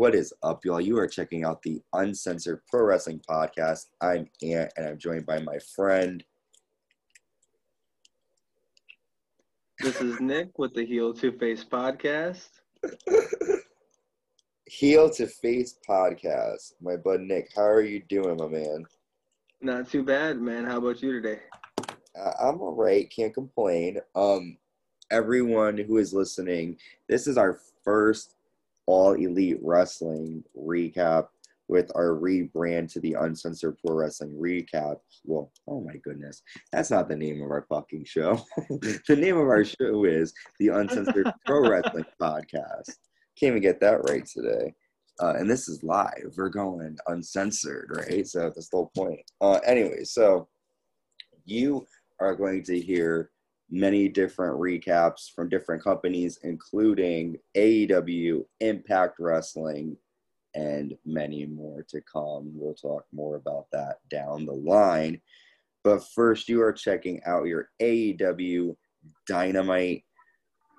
What is up, y'all? You are checking out the Uncensored Pro Wrestling Podcast. I'm Ant, and I'm joined by my friend. This is Nick with the Heel to Face Podcast. Heel to Face Podcast. My bud Nick, how are you doing, my man? Not too bad, man. How about you today? Uh, I'm all right. Can't complain. Um, everyone who is listening, this is our first All Elite Wrestling recap with our rebrand to the Uncensored Pro Wrestling Recap. Well, oh my goodness, that's not the name of our fucking show. the name of our show is the Uncensored Pro Wrestling Podcast. Can't even get that right today. Uh, and this is live. We're going uncensored, right? So that's the whole point. Uh, anyway, so you are going to hear many different recaps from different companies, including AEW, Impact Wrestling, and many more to come. We'll talk more about that down the line. But first, you are checking out your AEW Dynamite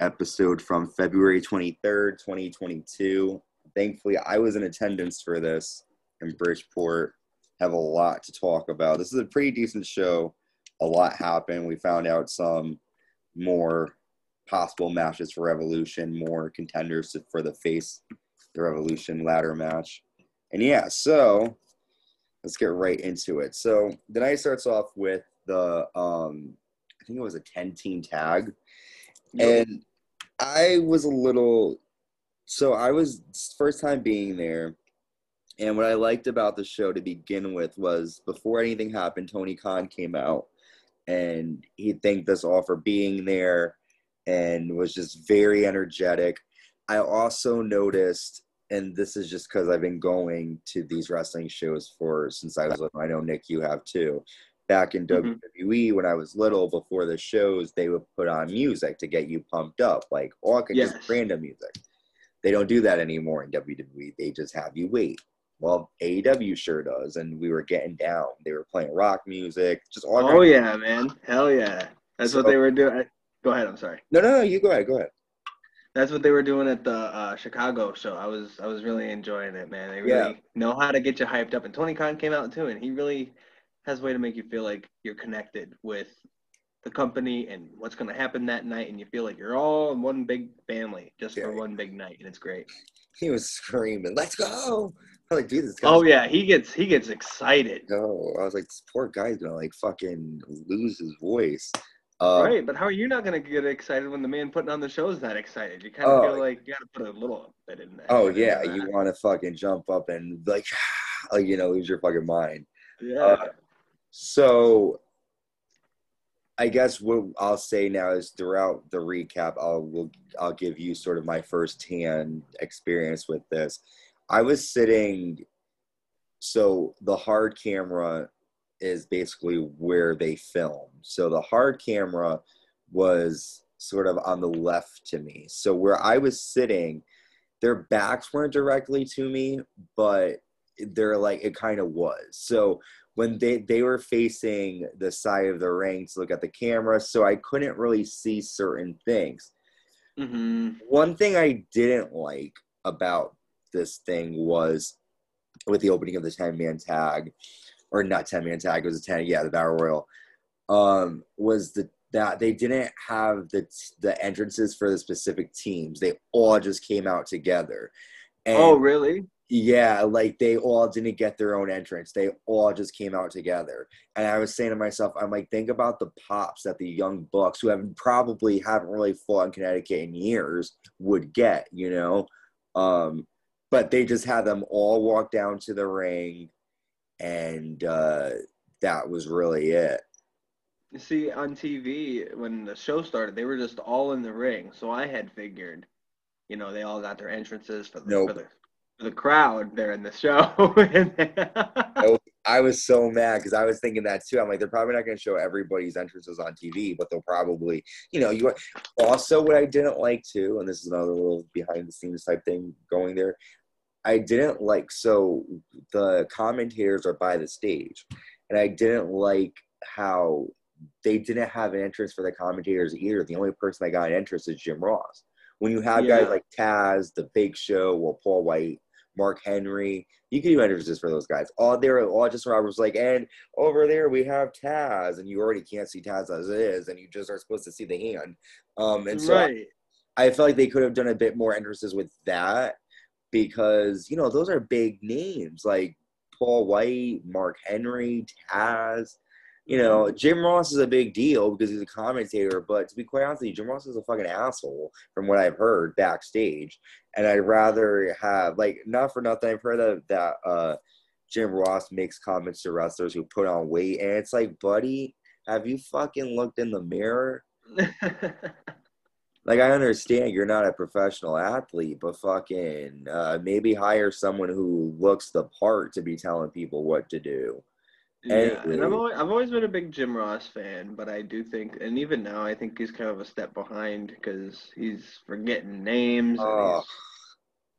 episode from February 23rd, 2022. Thankfully, I was in attendance for this in Bridgeport. Have a lot to talk about. This is a pretty decent show. A lot happened. We found out some more possible matches for Revolution, more contenders for the face the Revolution ladder match. And yeah, so let's get right into it. So the night starts off with the um I think it was a 10 team tag. And I was a little so I was first time being there. And what I liked about the show to begin with was before anything happened, Tony Khan came out and he thanked us all for being there and was just very energetic. I also noticed, and this is just because I've been going to these wrestling shows for since I was little. I know Nick, you have too. Back in mm-hmm. WWE when I was little, before the shows, they would put on music to get you pumped up, like all yes. just random music. They don't do that anymore in WWE. They just have you wait. Well, AEW sure does, and we were getting down. They were playing rock music, just all. Oh yeah, man! Hell yeah! That's so, what they were doing. Go ahead. I'm sorry. No, no, no. You go ahead. Go ahead. That's what they were doing at the uh, Chicago show. I was I was really enjoying it, man. They really yeah. know how to get you hyped up. And Tony Khan came out too, and he really has a way to make you feel like you're connected with the company and what's going to happen that night, and you feel like you're all in one big family just yeah. for one big night, and it's great. He was screaming, "Let's go!" Like, dude, this guy. Oh yeah, he gets he gets excited. No, I was like, this poor guy's gonna like fucking lose his voice. Uh, right, but how are you not gonna get excited when the man putting on the show is not excited? You kind of feel oh. like you gotta put a little bit in there. Oh yeah, you want to fucking jump up and like, like you know, lose your fucking mind. Yeah. Uh, so I guess what I'll say now is throughout the recap, I'll will I'll give you sort of my first hand experience with this. I was sitting, so the hard camera is basically where they film. So the hard camera was sort of on the left to me. So where I was sitting, their backs weren't directly to me, but they're like it kind of was. So when they they were facing the side of the ring to look at the camera, so I couldn't really see certain things. Mm-hmm. One thing I didn't like about this thing was with the opening of the 10 man tag, or not 10 man tag, it was a 10, yeah, the Battle Royal, um, was the that they didn't have the the entrances for the specific teams. They all just came out together. And oh, really? Yeah, like they all didn't get their own entrance. They all just came out together. And I was saying to myself, I'm like, think about the pops that the young bucks who have probably haven't really fought in Connecticut in years would get, you know? Um, but they just had them all walk down to the ring and uh, that was really it. You see on tv when the show started they were just all in the ring so i had figured you know they all got their entrances for the, nope. for the, for the crowd there in the show. I was so mad because i was thinking that too. I'm like they're probably not going to show everybody's entrances on tv but they'll probably you know you also what i didn't like too and this is another little behind the scenes type thing going there I didn't like so the commentators are by the stage, and I didn't like how they didn't have an entrance for the commentators either. The only person that got an entrance is Jim Ross. When you have yeah. guys like Taz, The Big Show, well Paul White Mark Henry. You can do entrances for those guys. All there, all just Roberts like, and over there we have Taz, and you already can't see Taz as it is, and you just are supposed to see the hand. Um, and so right. I, I felt like they could have done a bit more entrances with that because you know those are big names like Paul White, Mark Henry, Taz. You know, Jim Ross is a big deal because he's a commentator, but to be quite honest with you, Jim Ross is a fucking asshole from what I've heard backstage. And I'd rather have like not for nothing, I've heard that that uh Jim Ross makes comments to wrestlers who put on weight, and it's like, buddy, have you fucking looked in the mirror? like I understand you're not a professional athlete, but fucking uh, maybe hire someone who looks the part to be telling people what to do. Yeah, and I've always, I've always been a big Jim Ross fan, but I do think, and even now, I think he's kind of a step behind because he's forgetting names. Oh,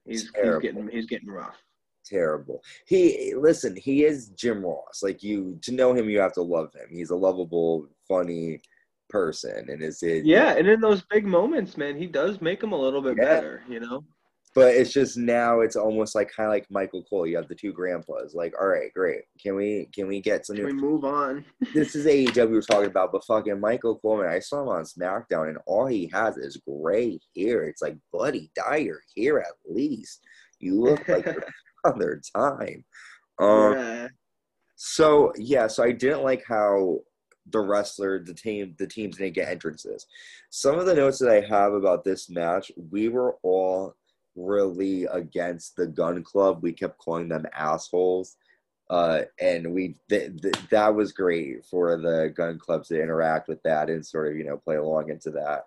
he's, he's, he's getting he's getting rough. Terrible. He listen. He is Jim Ross. Like you, to know him, you have to love him. He's a lovable, funny person, and is it? Yeah, and in those big moments, man, he does make him a little bit yeah. better. You know but it's just now it's almost like kind of like Michael Cole. You have the two grandpas. Like, all right, great. Can we can we get some? Can new- we move on? this is AEW we're talking about, but fucking Michael Coleman. I saw him on SmackDown, and all he has is gray hair. It's like, buddy, dye your hair at least. You look like your other time. Um, yeah. So yeah, so I didn't like how the wrestler, the team, the teams didn't get entrances. Some of the notes that I have about this match, we were all really against the Gunn Club. We kept calling them assholes. Uh, and we th- th- that was great for the Gunn Clubs to interact with that and sort of you know play along into that.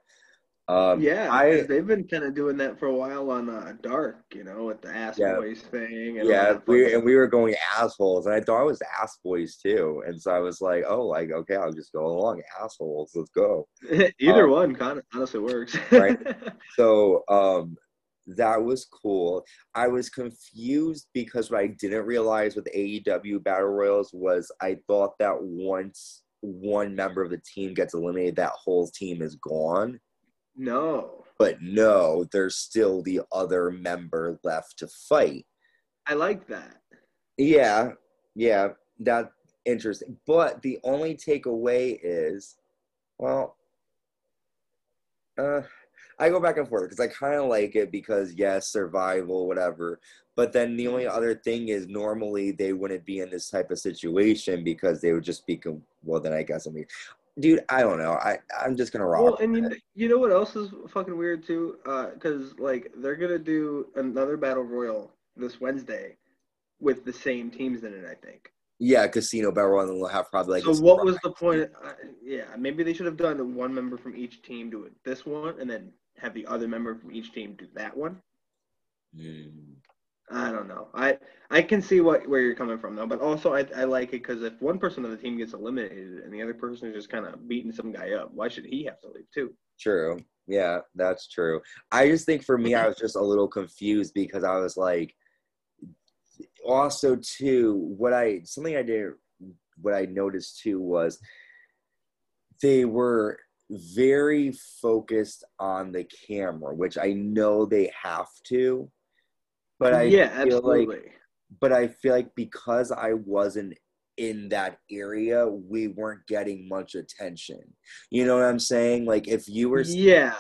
Um, yeah, I, they've been kind of doing that for a while on uh, Dark, you know, with the ass yeah, boys thing. And yeah, we and we were going assholes, and I thought it was ass boys too, and so I was like, oh, like okay, I'll just go along assholes, let's go. Either um, one kind of honestly works. right. So um, that was cool. I was confused because what I didn't realize with AEW Battle Royals was I thought that once one member of the team gets eliminated, that whole team is gone. No. But no, there's still the other member left to fight. I like that. Yeah, yeah, that interesting. But the only takeaway is, well, uh, I go back and forth because I kind of like it because yes, survival, whatever. But then the only other thing is normally they wouldn't be in this type of situation because they would just be well. Then I guess I mean, dude, I don't know. I I'm just gonna rock. Well, and you, you know what else is fucking weird too? Because uh, like they're gonna do another battle royal this Wednesday with the same teams in it. I think. Yeah, casino battle royal, and we'll have probably like. So what was the point? Uh, yeah, maybe they should have done the one member from each team do it this one, and then have the other member from each team do that one. Mm. I don't know. I I can see what where you're coming from though, but also I, I like it because if one person of the team gets eliminated and the other person is just kind of beating some guy up, why should he have to leave too? True. Yeah, that's true. I just think for me, I was just a little confused because I was like, also too, what I something I did, what I noticed too was they were very focused on the camera, which I know they have to. But I yeah, absolutely. Like, but I feel like because I wasn't in that area, we weren't getting much attention. You know what I'm saying? Like if you were Yeah.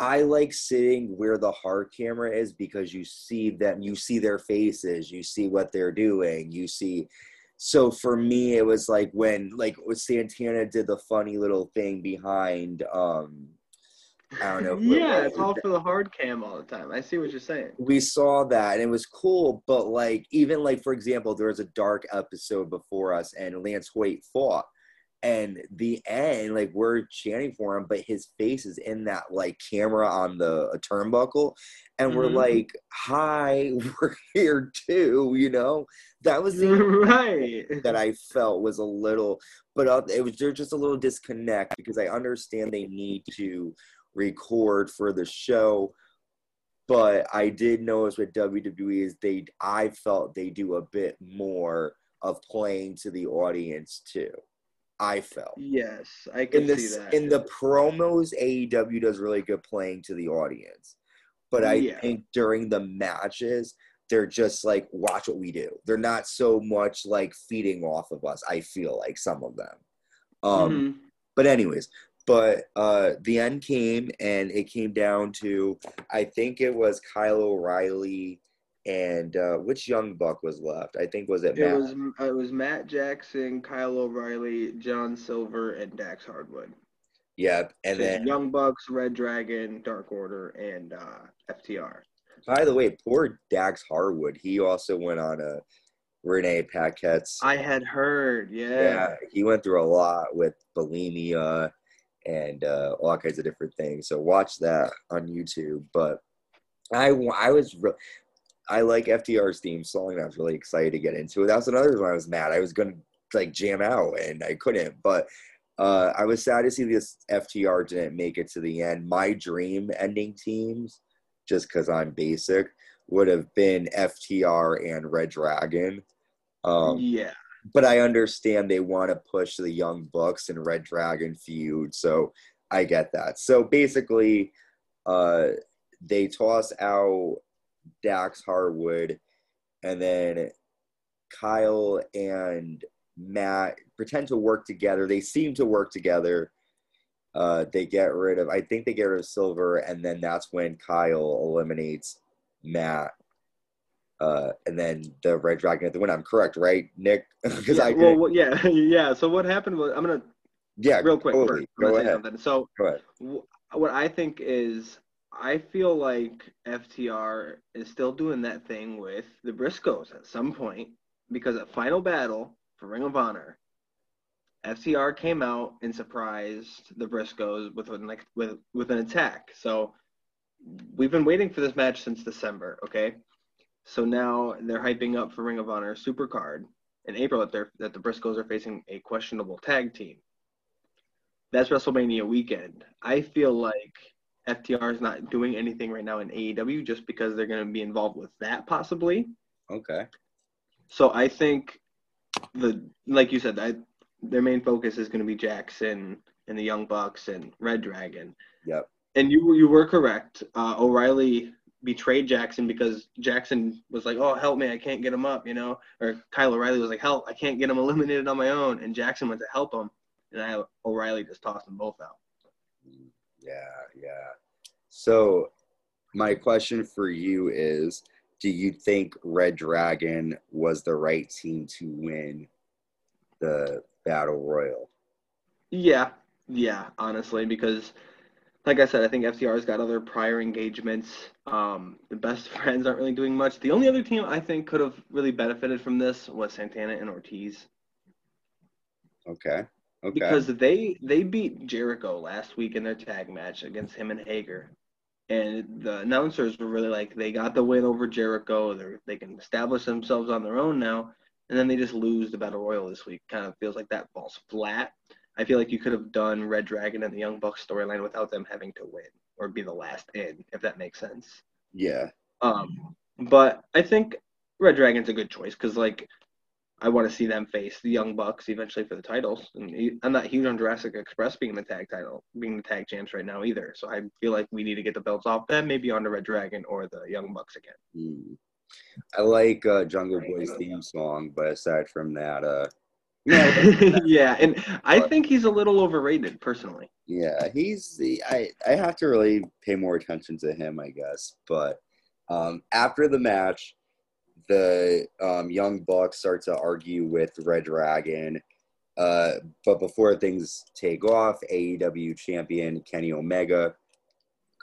I like sitting where the hard camera is because you see them, you see their faces, you see what they're doing, you see so for me it was like when like santana did the funny little thing behind um i don't know yeah it's all for the hard cam all the time i see what you're saying. We saw that and it was cool but like even like for example there was a dark episode before us and lance hoyt fought and the end like we're chanting for him but his face is in that like camera on the turnbuckle and mm-hmm. we're like hi we're here too you know? That was the right. that i felt was a little but uh, it was just a little disconnect because i understand they need to record for the show but i did notice with wwe is they i felt they do a bit more of playing to the audience too I felt. Yes, I can in the, see that. In the promos, AEW does really good playing to the audience. But I yeah. think during the matches, they're just like watch what we do. They're not so much like feeding off of us. I feel like some of them. Um, mm-hmm. but anyways, but uh, the end came and it came down to I think it was Kyle O'Reilly and uh, which young buck was left? I think was it. It Matt? was it was Matt Jackson, Kyle O'Reilly, John Silver, and Dax Harwood. Yep, and so then Young Bucks, Red Dragon, Dark Order, and uh, FTR. By the way, poor Dax Harwood. He also went on a Renee Paquette's. I had heard, yeah. Yeah, he went through a lot with bulimia and uh, all kinds of different things. So watch that on YouTube. But I, I was re- I like FTR's theme song, and I was really excited to get into it. That was another reason I was mad. I was gonna like jam out, and I couldn't. But uh, I was sad to see this FTR didn't make it to the end. My dream ending teams, just because I'm basic, would have been FTR and Red Dragon. Um, yeah. But I understand they want to push the Young Bucks and Red Dragon feud, so I get that. So basically, uh, they toss out Dax Harwood, and then Kyle and Matt pretend to work together. They seem to work together. Uh, they get rid of, I think they get rid of Silver, and then that's when Kyle eliminates Matt. Uh, and then the Red Dragon at the win. I'm correct, right, Nick? Because yeah, I well, well, yeah, yeah. So what happened was, I'm gonna yeah, real quick. Totally. Go ahead. Something. So Go ahead. what I think is I feel like FTR is still doing that thing with the Briscoes at some point because at Final Battle for Ring of Honor, FTR came out and surprised the Briscoes with an with with an attack. So we've been waiting for this match since December. Okay, so now they're hyping up for Ring of Honor Super Card in April that they're that the Briscoes are facing a questionable tag team. That's WrestleMania weekend. I feel like FTR is not doing anything right now in AEW just because they're going to be involved with that possibly. Okay. So I think the like you said, I, their main focus is going to be Jackson and the Young Bucks and Red Dragon. Yep. And you you were correct. Uh, O'Reilly betrayed Jackson because Jackson was like, "Oh, help me! I can't get him up," you know. Or Kyle O'Reilly was like, "Help! I can't get him eliminated on my own." And Jackson went to help him, and I, have O'Reilly just tossed them both out. Yeah, yeah. So, my question for you is Do you think Red Dragon was the right team to win the Battle Royal? Yeah, yeah, honestly, because like I said, I think FTR's got other prior engagements. Um, the best friends aren't really doing much. The only other team I think could have really benefited from this was Santana and Ortiz. Okay. Okay. Because they they beat Jericho last week in their tag match against him and Hager, and the announcers were really like they got the win over Jericho. They they can establish themselves on their own now, and then they just lose the Battle Royal this week. Kind of feels like that falls flat. I feel like you could have done Red Dragon and the Young Bucks storyline without them having to win or be the last in, if that makes sense. Yeah. Um, but I think Red Dragon's a good choice because like I want to see them face the Young Bucks eventually for the titles. And I'm not huge on Jurassic Express being the tag title, being the tag champs right now either. So I feel like we need to get the belts off them, maybe on the Red Dragon or the Young Bucks again. Mm. I like uh, Jungle Boy's theme song, but aside from that, uh, yeah, yeah, and I think he's a little overrated personally. Yeah, he's the I I have to really pay more attention to him, I guess. But um, after the match, the um, Young Bucks start to argue with Red Dragon. Uh, but before things take off, AEW champion Kenny Omega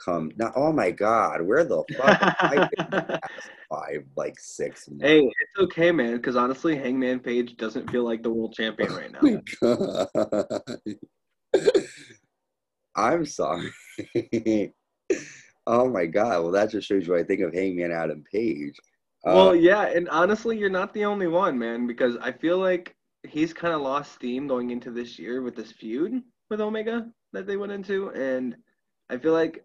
come. Now, oh my God, where the fuck? five, like six. Hey, it's okay, man. Because honestly, Hangman Page doesn't feel like the world champion right now. I'm sorry. oh my God. Well, that just shows you what I think of Hangman Adam Page. Uh, well, yeah, and honestly, you're not the only one, man, because I feel like he's kind of lost steam going into this year with this feud with Omega that they went into, and I feel like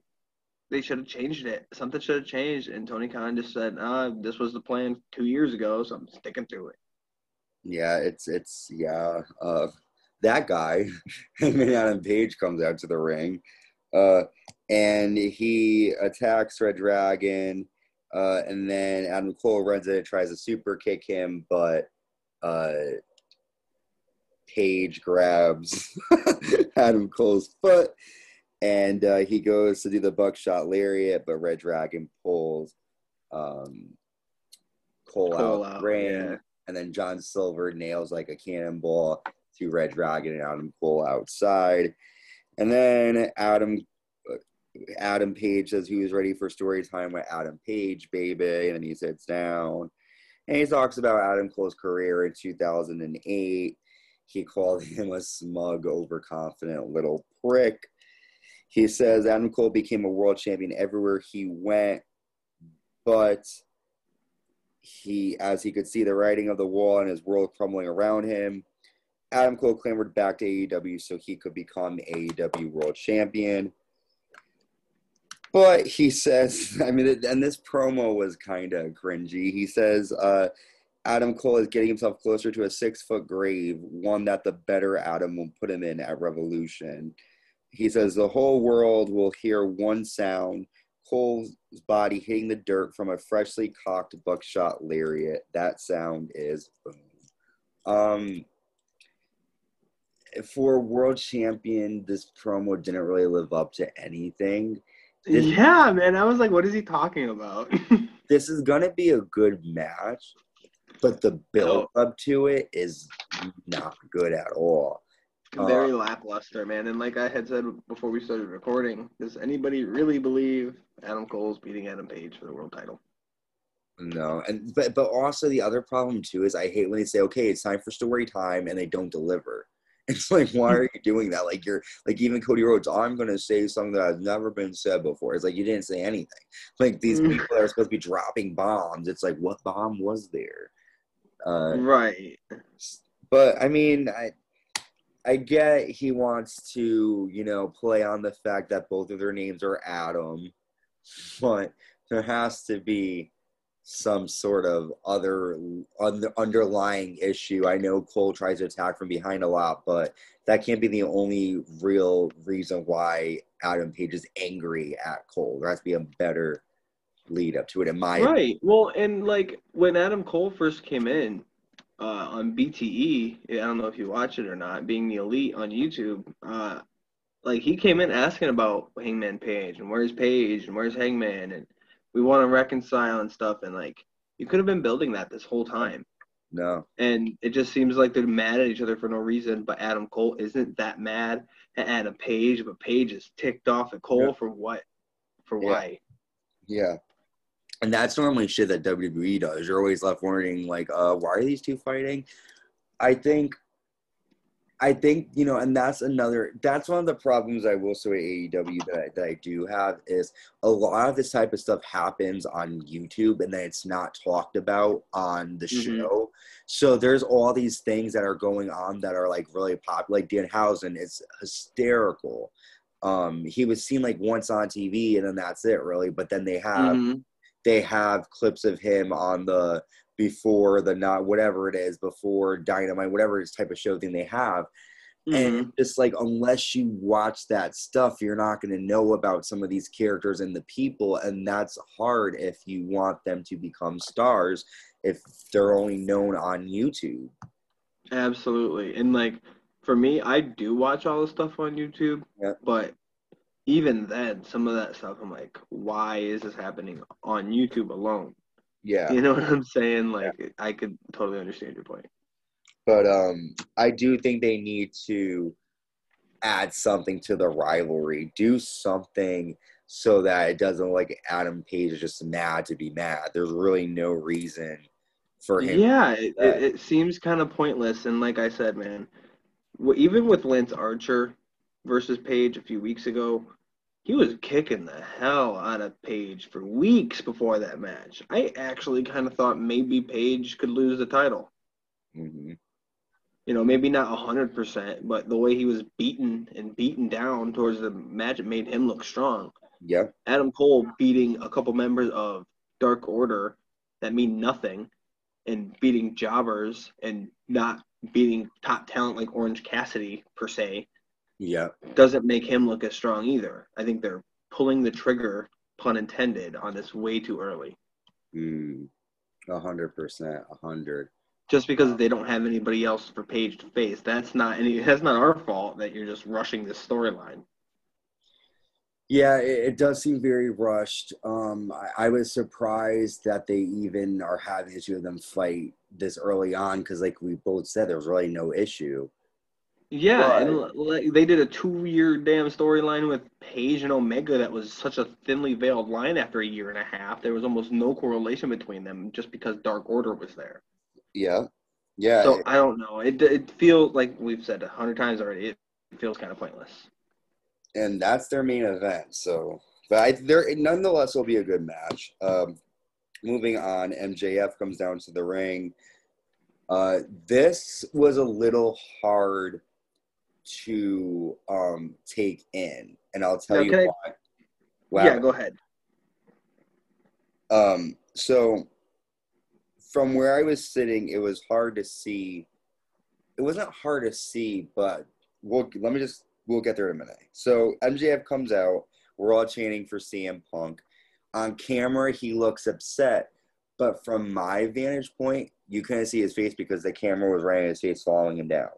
they should have changed it. Something should have changed, and Tony Khan just said, "Ah, this was the plan two years ago, so I'm sticking to it." Yeah, it's it's yeah. Uh, that guy, Adam Page, comes out to the ring, uh, and he attacks Red Dragon Uh, and then Adam Cole runs in and tries to super kick him, but uh, Page grabs Adam Cole's foot and uh, he goes to do the buckshot lariat, but Red Dragon pulls um, Cole, Cole out, out ring, yeah. and then John Silver nails like a cannonball to Red Dragon and Adam Cole outside, and then Adam Adam Page says he was ready for story time with Adam Page, baby, and then he sits down and he talks about Adam Cole's career in 2008. He called him a smug, overconfident little prick. He says Adam Cole became a world champion everywhere he went, but he, as he could see the writing of the wall and his world crumbling around him, Adam Cole clambered back to AEW so he could become AEW world champion. But he says, I mean, and this promo was kind of cringy. He says, uh, Adam Cole is getting himself closer to a six foot grave, one that the better Adam will put him in at Revolution. He says the whole world will hear one sound Cole's body hitting the dirt from a freshly cocked buckshot lariat. That sound is boom. Um, for world champion, this promo didn't really live up to anything. This, yeah, man. I was like, what is he talking about? this is gonna be a good match, but the build up to it is not good at all. Very uh, lackluster, man. And like I had said before we started recording, does anybody really believe Adam Cole's beating Adam Page for the world title? No, and but but also the other problem too is I hate when they say, "Okay, it's time for story time," and they don't deliver. It's like, why are you doing that? Like you're like even Cody Rhodes, I'm gonna say something that has never been said before. It's like you didn't say anything. Like these mm. people are supposed to be dropping bombs. It's like, what bomb was there? Uh, right. But I mean, I I get he wants to, you know, play on the fact that both of their names are Adam, but there has to be some sort of other un- underlying issue. I know Cole tries to attack from behind a lot, but that can't be the only real reason why Adam Page is angry at Cole. There has to be a better lead up to it, in my right. Opinion. Well, and like when Adam Cole first came in uh, on BTE, I don't know if you watch it or not, being the elite on YouTube, uh, like he came in asking about Hangman Page and where's Page and where's Hangman and we want to reconcile and stuff. And like, you could have been building that this whole time. No. And it just seems like they're mad at each other for no reason. But Adam Cole isn't that mad at Adam Page, but Page is ticked off at Cole yeah. for what? For yeah. why? Yeah. And that's normally shit that WWE does. You're always left wondering, like, uh, why are these two fighting? I think I think you know, and that's another. That's one of the problems I will say AEW that I, that I do have is a lot of this type of stuff happens on YouTube and then it's not talked about on the mm-hmm. show. So there's all these things that are going on that are like really popular. Like Danhausen is hysterical. Um, he was seen like once on TV and then that's it really. But then they have mm-hmm. They have clips of him on the before the not whatever it is before dynamite whatever type of show thing they have mm-hmm. and just like unless you watch that stuff you're not going to know about some of these characters and the people and that's hard if you want them to become stars if they're only known on youtube absolutely and like for me i do watch all the stuff on youtube yep. but even then some of that stuff i'm like why is this happening on youtube alone yeah. You know what I'm saying? Like yeah. I could totally understand your point. But um I do think they need to add something to the rivalry. Do something so that it doesn't like Adam Page is just mad to be mad. There's really no reason for him. Yeah, it, it, it, seems kind of pointless. And like I said, man, even with Lance Archer versus Page a few weeks ago, he was kicking the hell out of Page for weeks before that match. I actually kind of thought maybe Page could lose the title. Mm-hmm. You know, maybe not hundred percent, but the way he was beaten and beaten down towards the match, it made him look strong. Yeah. Adam Cole beating a couple members of Dark Order that mean nothing, and beating jobbers and not beating top talent like Orange Cassidy per se yeah. Doesn't make him look as strong either. I think they're pulling the trigger, pun intended, on this way too early. Mm, a hundred percent, a hundred. Just because they don't have anybody else for Page to face, that's not any. That's not our fault that you're just rushing this storyline. Yeah, it, it, does seem very rushed. Um, I, I, was surprised that they even are having the issue of them fight this early on because, like we both said, there was really no issue. Yeah, but, and they did a two-year damn storyline with Page and Omega that was such a thinly veiled line after a year and a half. There was almost no correlation between them just because Dark Order was there. Yeah, yeah. So I don't know. It it feels like we've said a hundred times already. It feels kind of pointless and that's their main event. So, but I, there nonetheless will be a good match. Um, moving on, MJF comes down to the ring. Uh, this was a little hard to um, take in, and I'll tell you I, why. Wow. Yeah, go ahead. Um, so from where I was sitting, it was hard to see. It wasn't hard to see, but we'll let me just we'll get there in a minute. So MJF comes out. We're all chanting for CM Punk. On camera, he looks upset, but from my vantage point, you couldn't see his face because the camera was right in his face, following him down.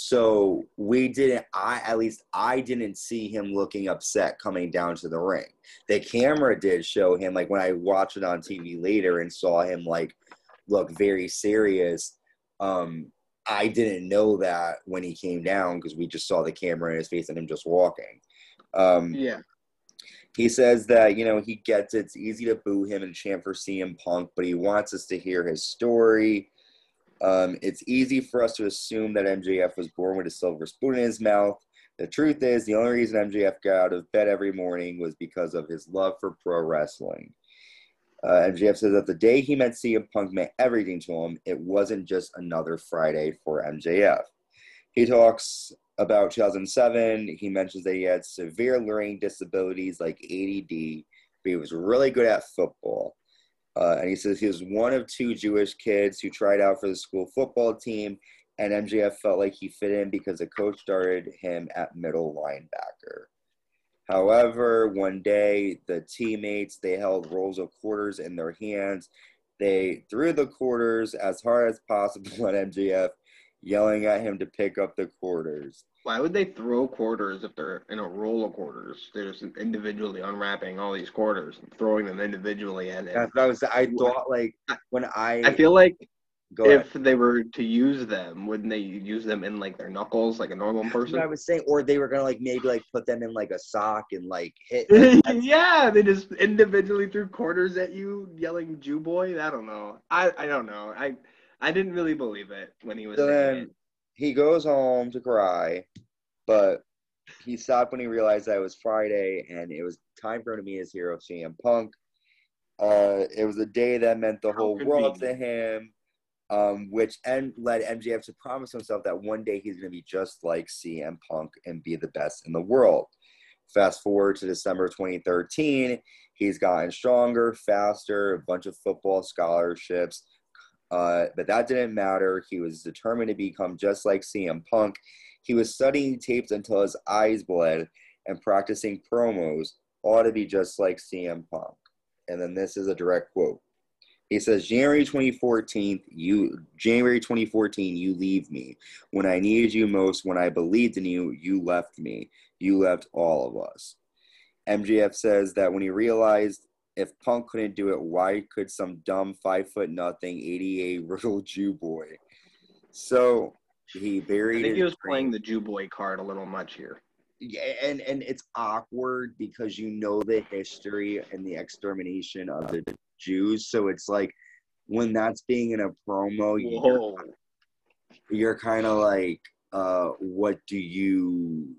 So we didn't. I at least I didn't see him looking upset coming down to the ring. The camera did show him like when I watched it on TV later and saw him like look very serious. Um, I didn't know that when he came down because we just saw the camera in his face and him just walking. Um, yeah. He says that, you know, he gets it. It's easy to boo him and chant for CM Punk, but he wants us to hear his story. Um, it's easy for us to assume that MJF was born with a silver spoon in his mouth. The truth is, the only reason MJF got out of bed every morning was because of his love for pro wrestling. Uh, MJF says that the day he met CM Punk meant everything to him. It wasn't just another Friday for MJF. He talks about 2007. He mentions that he had severe learning disabilities like ADD, but he was really good at football. Uh, and he says he was one of two Jewish kids who tried out for the school football team, and MJF felt like he fit in because the coach started him at middle linebacker. However, one day the teammates they held rolls of quarters in their hands. They threw the quarters as hard as possible at MJF, yelling at him to pick up the quarters. Why would they throw quarters if they're in a roll of quarters? They're just individually unwrapping all these quarters and throwing them individually. And that's what I was. I thought like when I. I feel like Go if they were to use them, wouldn't they use them in like their knuckles, like a normal person? I was saying, or they were gonna like maybe like put them in like a sock and like hit. Yeah, they just individually threw quarters at you, yelling "Jew boy." I don't know. I I don't know. I I didn't really believe it when he was. So then it. He goes home to cry, but he stopped when he realized that it was Friday and it was time for him to meet his hero, CM Punk. Uh, it was a day that meant the How whole world to him um, which and led MJF to promise himself that one day he's going to be just like CM Punk and be the best in the world. Fast forward to December 2013, he's gotten stronger, faster, a bunch of football scholarships. Uh, but that didn't matter. He was determined to become just like CM Punk. He was studying tapes until his eyes bled and practicing promos, ought to be just like CM Punk. And then this is a direct quote. He says January 2014, you January 2014, you leave me. When I needed you most, when I believed in you, you left me. You left all of us. MJF says that when he realized if Punk couldn't do it, why could some dumb five foot nothing 88 little Jew boy? So he buried. I think he was playing the Jew boy card a little much here. Yeah, and and it's awkward because you know the history and the extermination of the Jews. So it's like when that's being in a promo, you're, you're kind of like, uh, what do you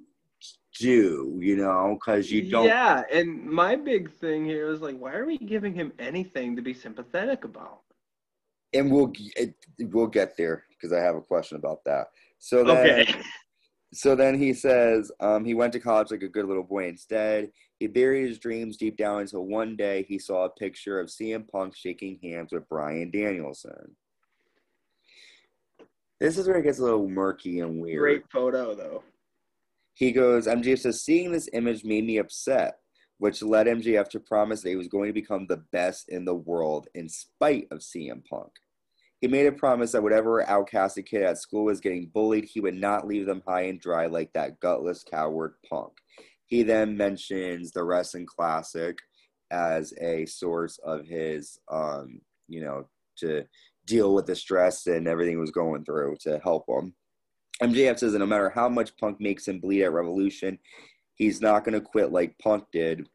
do? You know, because you don't. Yeah, and my big thing here is like, why are we giving him anything to be sympathetic about? And we'll it, we'll get there because I have a question about that. So then, okay. so then he says um, he went to college like a good little boy instead. He buried his dreams deep down until one day he saw a picture of CM Punk shaking hands with Bryan Danielson. This is where it gets a little murky and weird. Great photo, though. He goes, MJF says, seeing this image made me upset. which led MJF to promise that he was going to become the best in the world in spite of CM Punk. He made a promise that whatever outcasted kid at school was getting bullied, he would not leave them high and dry like that gutless coward Punk. He then mentions the Wrestling Classic as a source of his, um, you know, to deal with the stress and everything he was going through to help him. MJF says that no matter how much Punk makes him bleed at Revolution, he's not going to quit like Punk did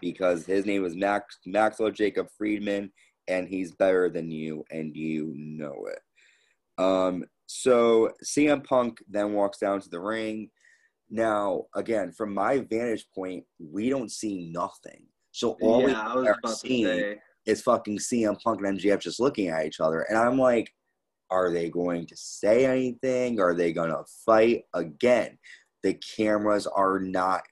because his name is Max Maxwell Jacob Friedman and he's better than you and you know it. Um, so CM Punk then walks down to the ring. Now, again, from my vantage point, we don't see nothing. So all yeah, we are seeing is fucking CM Punk and MJF just looking at each other. And I'm like, are they going to say anything? Are they going to fight again? The cameras are not,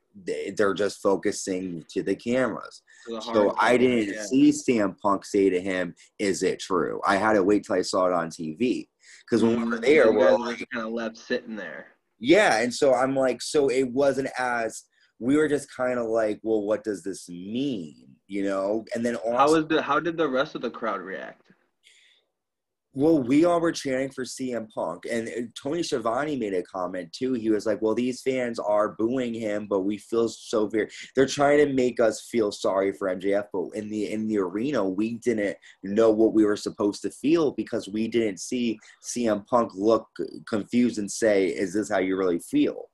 they're just focusing to the cameras. The so I didn't yeah. see CM Punk say to him, Is it true? I had to wait till I saw it on TV. Because when we were mm, there, we're like, kind of left sitting there. Yeah. And so I'm like, so it wasn't as, we were just kind of like, well, what does this mean? You know? And then also, how was the, how did the rest of the crowd react? Well, we all were cheering for CM Punk, and uh, Tony Schiavone made a comment too. He was like, "Well, these fans are booing him, but we feel so very. They're trying to make us feel sorry for MJF, but in the in the arena, we didn't know what we were supposed to feel because we didn't see CM Punk look confused and say, "Is this how you really feel?"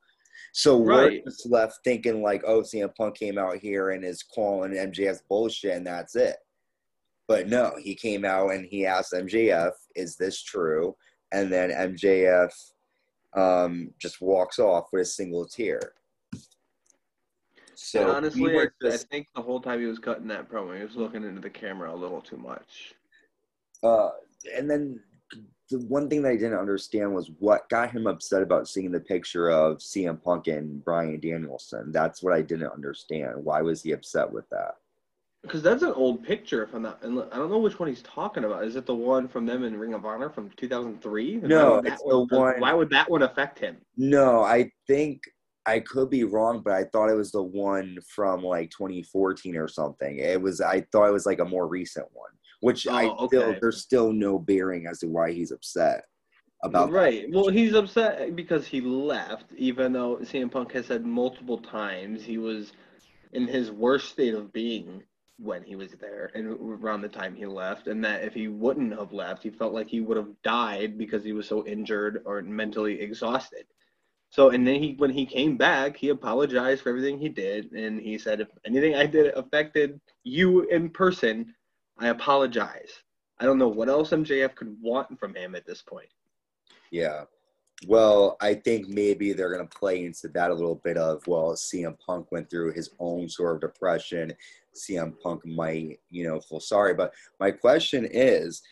So right. we're just left thinking like, "Oh, CM Punk came out here and is calling MJF's bullshit, and that's it." But no, he came out and he asked MJF, "Is this true?" And then MJF um, just walks off with a single tear. So and honestly, I, just, I, think the whole time he was cutting that promo, he was looking into the camera a little too much. Uh, and then the one thing that I didn't understand was what got him upset about seeing the picture of CM Punk and Bryan Danielson. That's what I didn't understand. Why was he upset with that? Because that's an old picture, if I'm not, and I don't know which one he's talking about. Is it the one from them in Ring of Honor from 2003? No, it's the one. Why would that one affect him? No, I think I could be wrong, but I thought it was the one from like 2014 or something. It was. I thought it was like a more recent one, which oh, I okay. there's still no bearing as to why he's upset about. Right. Well, he's upset because he left, even though CM Punk has said multiple times he was in his worst state of being when he was there and around the time he left and that if he wouldn't have left he felt like he would have died because he was so injured or mentally exhausted. So and then he when he came back he apologized for everything he did and he said if anything i did affected you in person i apologize. I don't know what else mjf could want from him at this point. Yeah well, I think maybe they're going to play into that a little bit of, well, CM Punk went through his own sort of depression. CM Punk might, you know, feel sorry. But my question is,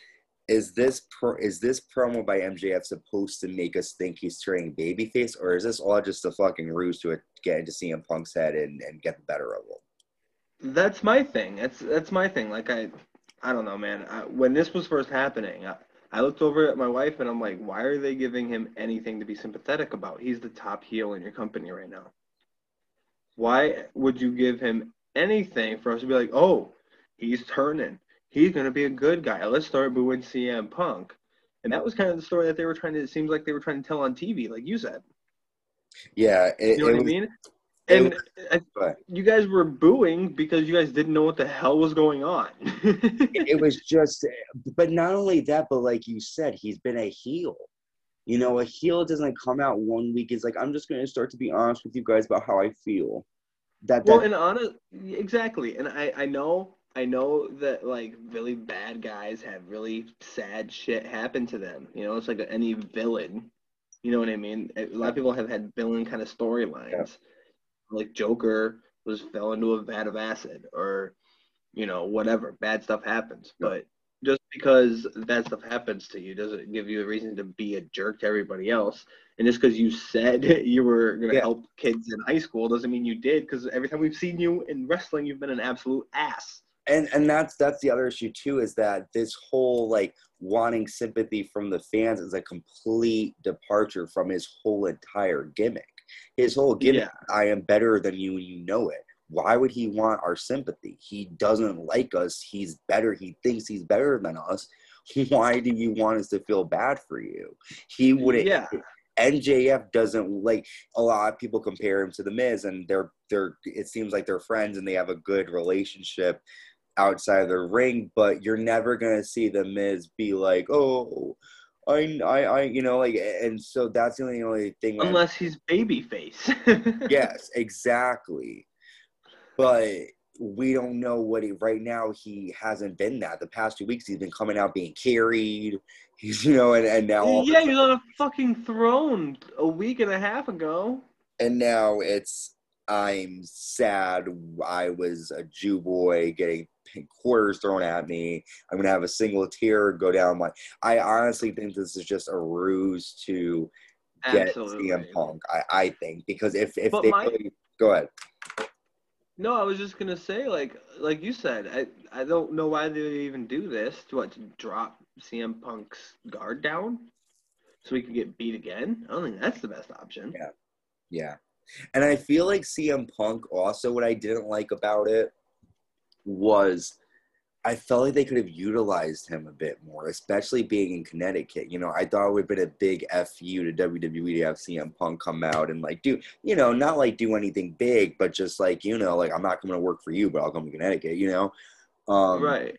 is this pro, is this promo by MJF supposed to make us think he's turning babyface, or is this all just a fucking ruse to get into CM Punk's head and, and get the better of him? That's my thing. That's that's my thing. Like I, I don't know, man. I, when this was first happening, I looked over at my wife and I'm like, why are they giving him anything to be sympathetic about? He's the top heel in your company right now. Why would you give him anything for us to be like, oh, he's turning. He's going to be a good guy. Let's start booing CM Punk. And that was kind of the story that they were trying to, it seems like they were trying to tell on TV, like you said. Yeah. It, you know what was, I mean? And uh, I, you guys were booing because you guys didn't know what the hell was going on. it was just, but not only that, but like you said, he's been a heel. You know, a heel doesn't come out one week. It's like, I'm just going to start to be honest with you guys about how I feel. That, that well, and honest, exactly. And I, I know, I know that like really bad guys have really sad shit happen to them. You know, it's like any villain. You know what I mean? A lot of people have had villain kind of storylines. Yeah like Joker was fell into a vat of acid or you know whatever bad stuff happens. But just because that stuff happens to you doesn't give you a reason to be a jerk to everybody else. And just because you said you were going to yeah. help kids in high school doesn't mean you did because every time we've seen you in wrestling you've been an absolute ass. And and that's that's the other issue too is that this whole like wanting sympathy from the fans is a complete departure from his whole entire gimmick his whole gimmick, yeah. I am better than you and you know it. why would he want our sympathy? He doesn't like us. He's better. He thinks he's better than us. Why do you want us to feel bad for you? He wouldn't. Yeah. MJF doesn't like a lot of people compare him to the Miz, and they're they're. It seems like they're friends and they have a good relationship outside of the ring. But you're never gonna see the Miz be like, oh. I, I, I, you know, like, and so that's the only, only thing. Unless I'm, he's babyface. yes, exactly. But we don't know what he right now he hasn't been that the past two weeks he's been coming out being carried he's you know and, and now yeah he's on a fucking throne a week and a half ago and now it's i'm sad i was a jew boy getting quarters thrown at me i'm gonna have a single tear go down my i honestly think this is just a ruse to get Absolutely. CM Punk. I, I think because if if but they my, really, go ahead. No, I was just gonna say, like, like you said, I, I don't know why they even do this. To what to drop CM Punk's guard down, so he can get beat again? I don't think that's the best option. Yeah, yeah, and I feel like CM Punk also. What I didn't like about it was I felt like they could have utilized him a bit more, especially being in Connecticut. You know, I thought it would have been a big fu to WWE to have CM Punk come out and like do, you know, not like do anything big, but just like you know, like I'm not coming to work for you, but I'll come to Connecticut. You know, um, right?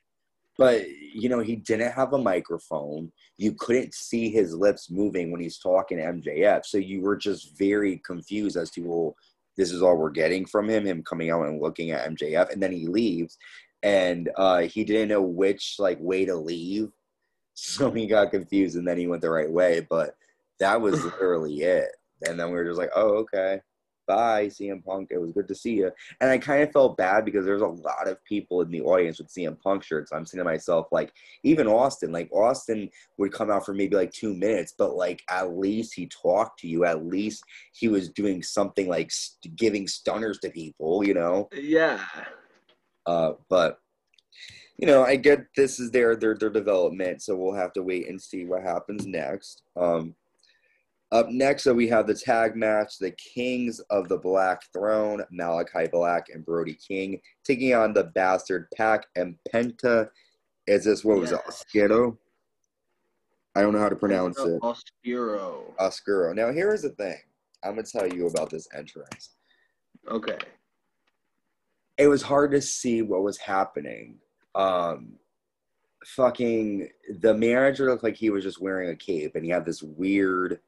But you know, he didn't have a microphone. You couldn't see his lips moving when he's talking to MJF, so you were just very confused as to well, this is all we're getting from him. Him coming out and looking at MJF, and then he leaves and uh, he didn't know which like way to leave, so he got confused, and then he went the right way. But that was literally it. And then we were just like, oh, okay, bye, CM Punk. It was good to see you. And I kind of felt bad because there's a lot of people in the audience with CM Punk shirts. I'm saying to myself, like, even Austin, like Austin would come out for maybe like two minutes, but like at least he talked to you. At least he was doing something like st- giving stunners to people, you know? Yeah. Uh, but you know, I get this is their their their development, so we'll have to wait and see what happens next. Um, up next, so we have the tag match: the Kings of the Black Throne, Malachi Black and Brody King, taking on the Bastard Pac and Penta. Is this what was it? Oscuro? I don't know how to pronounce it. Oscuro. Oscuro. Now, here's the thing. I'm gonna tell you about this entrance. Okay it was hard to see what was happening. Um, fucking the manager looked like he was just wearing a cape, and he had this weird.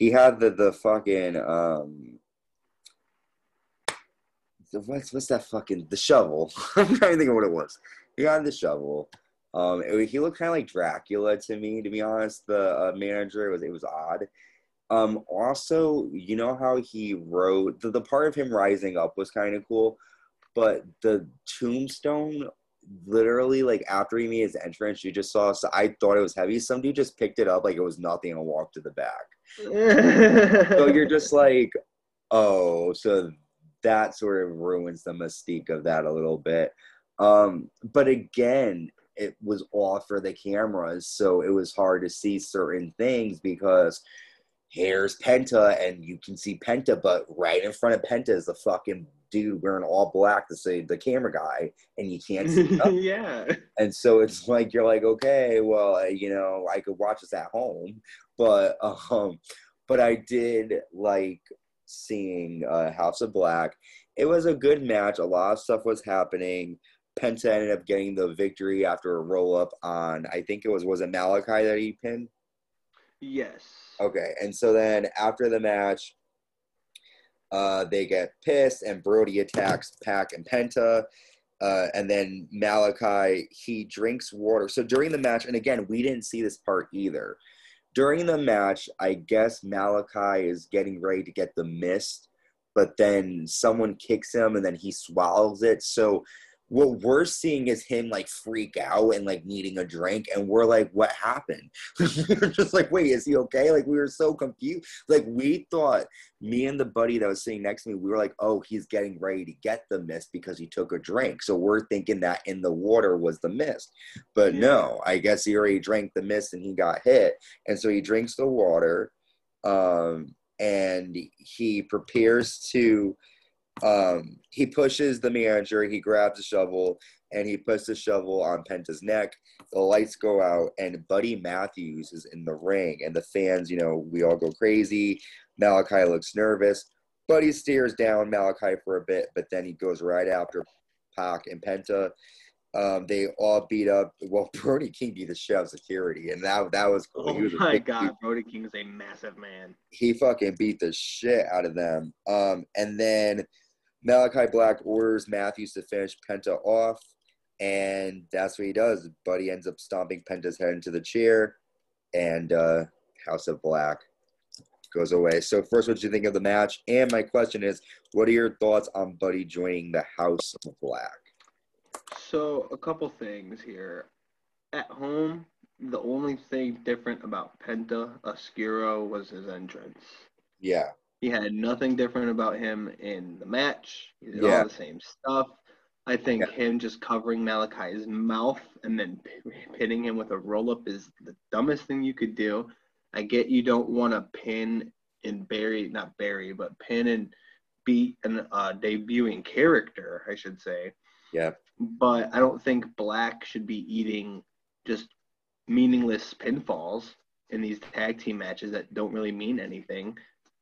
He had the the fucking um. What's what's that fucking the shovel? I'm trying to think of what it was. He had the shovel. Um, it, he looked kind of like Dracula to me, to be honest. The uh, manager it was it was odd. Um, also, you know how he wrote the, the part of him rising up was kind of cool but the tombstone literally like after he made his entrance you just saw so i thought it was heavy some dude just picked it up like it was nothing and walked to the back so you're just like oh so that sort of ruins the mystique of that a little bit um but again it was all for the cameras so it was hard to see certain things because here's penta and you can see penta but right in front of penta is the fucking dude wearing all black to say the camera guy and you can't see him. yeah and so it's like you're like okay well you know i could watch this at home but um but i did like seeing uh house of black it was a good match a lot of stuff was happening penta ended up getting the victory after a roll up on i think it was was it malachi that he pinned yes okay and so then after the match uh, they get pissed, and Brody attacks Pac and Penta. Uh, and then Malachi, he drinks water. So during the match, and again, we didn't see this part either. During the match, I guess Malachi is getting ready to get the mist, but then someone kicks him and then he swallows it. So what we're seeing is him like freak out and like needing a drink and we're like what happened? We are just like wait is he okay? Like we were so confused. Like we thought me and the buddy that was sitting next to me we were like oh he's getting ready to get the mist because he took a drink. So we're thinking that in the water was the mist. But yeah. no i guess he already drank the mist and he got hit. And so he drinks the water um and he prepares to Um, he pushes the manager, he grabs a shovel, and he puts the shovel on Penta's neck. The lights go out, and Buddy Matthews is in the ring, and the fans, you know, we all go crazy. Malachi looks nervous. Buddy stares down Malachi for a bit, but then he goes right after Pac and Penta. Um, they all beat up. Well, Brody King beat the shit out of security, and that that was cool. Oh my god, dude. Brody King is a massive man. He fucking beat the shit out of them. Um, and then Malachi Black orders Matthews to finish Penta off, and that's what he does. Buddy ends up stomping Penta's head into the chair, and uh, House of Black goes away. So first, what do you think of the match? And my question is, what are your thoughts on Buddy joining the House of Black? So a couple things here. At home, the only thing different about Penta Oscuro was his entrance. Yeah. He had nothing different about him in the match. He did yeah. all the same stuff. I think yeah. him just covering Malachi's mouth and then pinning him with a roll up is the dumbest thing you could do. I get you don't want to pin and bury, not bury, but pin and beat an uh, debuting character, I should say. Yeah. But I don't think Black should be eating just meaningless pinfalls in these tag team matches that don't really mean anything,